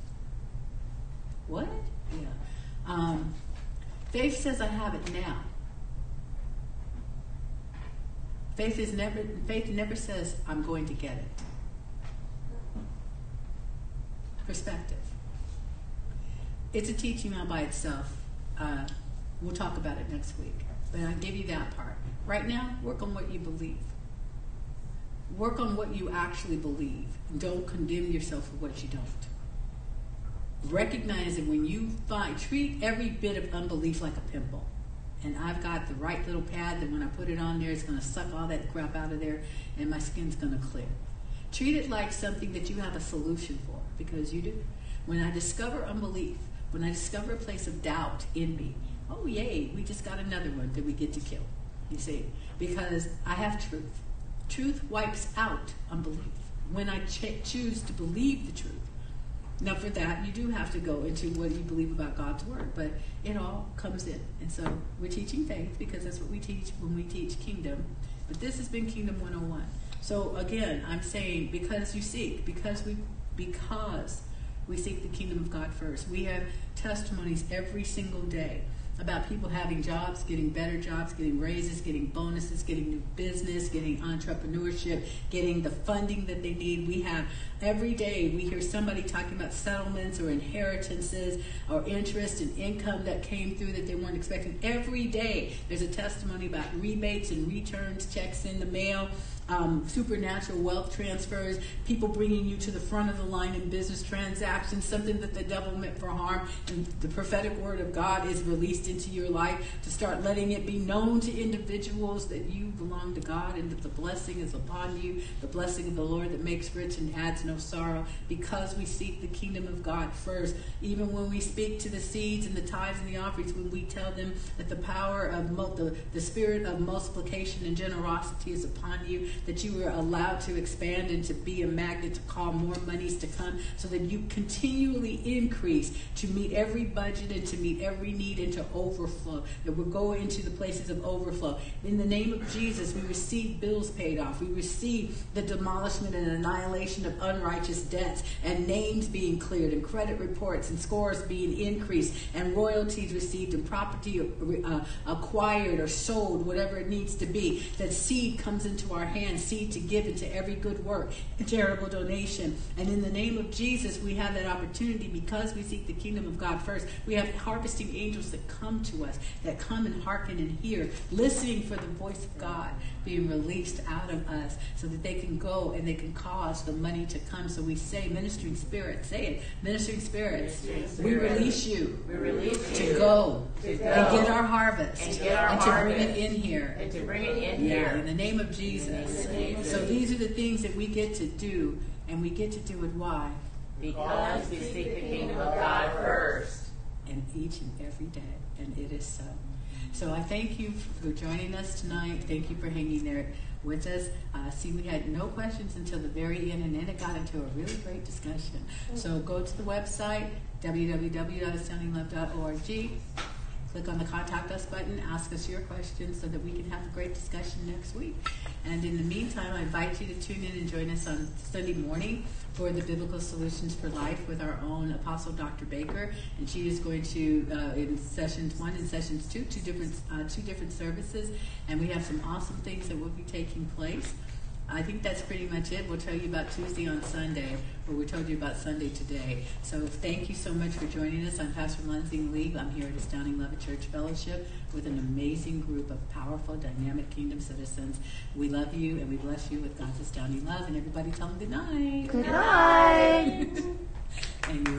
What? Yeah. Um, faith says I have it now. Faith is never faith never says I'm going to get it. Perspective. It's a teaching all by itself. Uh, we'll talk about it next week. But I give you that part. Right now, work on what you believe. Work on what you actually believe. Don't condemn yourself for what you don't. Recognize that when you find, treat every bit of unbelief like a pimple and I've got the right little pad that when I put it on there, it's going to suck all that crap out of there and my skin's going to clear. Treat it like something that you have a solution for because you do. When I discover unbelief, when I discover a place of doubt in me, oh, yay, we just got another one that we get to kill. You see, because I have truth. Truth wipes out unbelief. When I ch- choose to believe the truth, now, for that, you do have to go into what you believe about God's word, but it all comes in. And so we're teaching faith because that's what we teach when we teach kingdom. But this has been Kingdom 101. So again, I'm saying because you seek, because we because we seek the kingdom of God first. We have testimonies every single day about people having jobs, getting better jobs, getting raises, getting bonuses, getting new business, getting entrepreneurship, getting the funding that they need. We have every day we hear somebody talking about settlements or inheritances or interest and income that came through that they weren't expecting. Every day there's a testimony about rebates and returns, checks in the mail um, supernatural wealth transfers, people bringing you to the front of the line in business transactions, something that the devil meant for harm, and the prophetic word of God is released into your life to start letting it be known to individuals that you belong to God and that the blessing is upon you, the blessing of the Lord that makes rich and adds no sorrow, because we seek the kingdom of God first. Even when we speak to the seeds and the tithes and the offerings, when we tell them that the power of the, the spirit of multiplication and generosity is upon you, that you were allowed to expand and to be a magnet to call more monies to come so that you continually increase to meet every budget and to meet every need and to overflow. That we're going into the places of overflow. In the name of Jesus, we receive bills paid off. We receive the demolishment and annihilation of unrighteous debts and names being cleared and credit reports and scores being increased and royalties received and property uh, acquired or sold, whatever it needs to be. That seed comes into our hands hand seed to give into every good work, a charitable donation. And in the name of Jesus, we have that opportunity because we seek the kingdom of God first. We have harvesting angels that come to us, that come and hearken and hear, listening for the voice of God being released out of us so that they can go and they can cause the money to come. So we say, ministering spirits, say it, ministering spirits, ministering we release you,
we release
to,
you
go,
to go
and get our harvest
and, get our
and
harvest,
to bring it in here.
And to bring it in
yeah,
here.
In the name of Jesus. So these are the things that we get to do, and we get to do it why?
Because we seek the kingdom of God first.
And each and every day, and it is so. So I thank you for joining us tonight. Thank you for hanging there with us. Uh, see, we had no questions until the very end, and then it got into a really great discussion. So go to the website, www.astoundinglove.org. Click on the contact us button, ask us your questions so that we can have a great discussion next week. And in the meantime, I invite you to tune in and join us on Sunday morning for the Biblical Solutions for Life with our own Apostle Dr. Baker, and she is going to uh, in sessions one and sessions two, two different uh, two different services, and we have some awesome things that will be taking place. I think that's pretty much it. We'll tell you about Tuesday on Sunday, or we told you about Sunday today. So thank you so much for joining us. I'm Pastor Lindsay Lee. I'm here at Astounding Love Church Fellowship with an amazing group of powerful, dynamic kingdom citizens. We love you and we bless you with God's astounding love. And everybody tell them good night.
Good night.
and you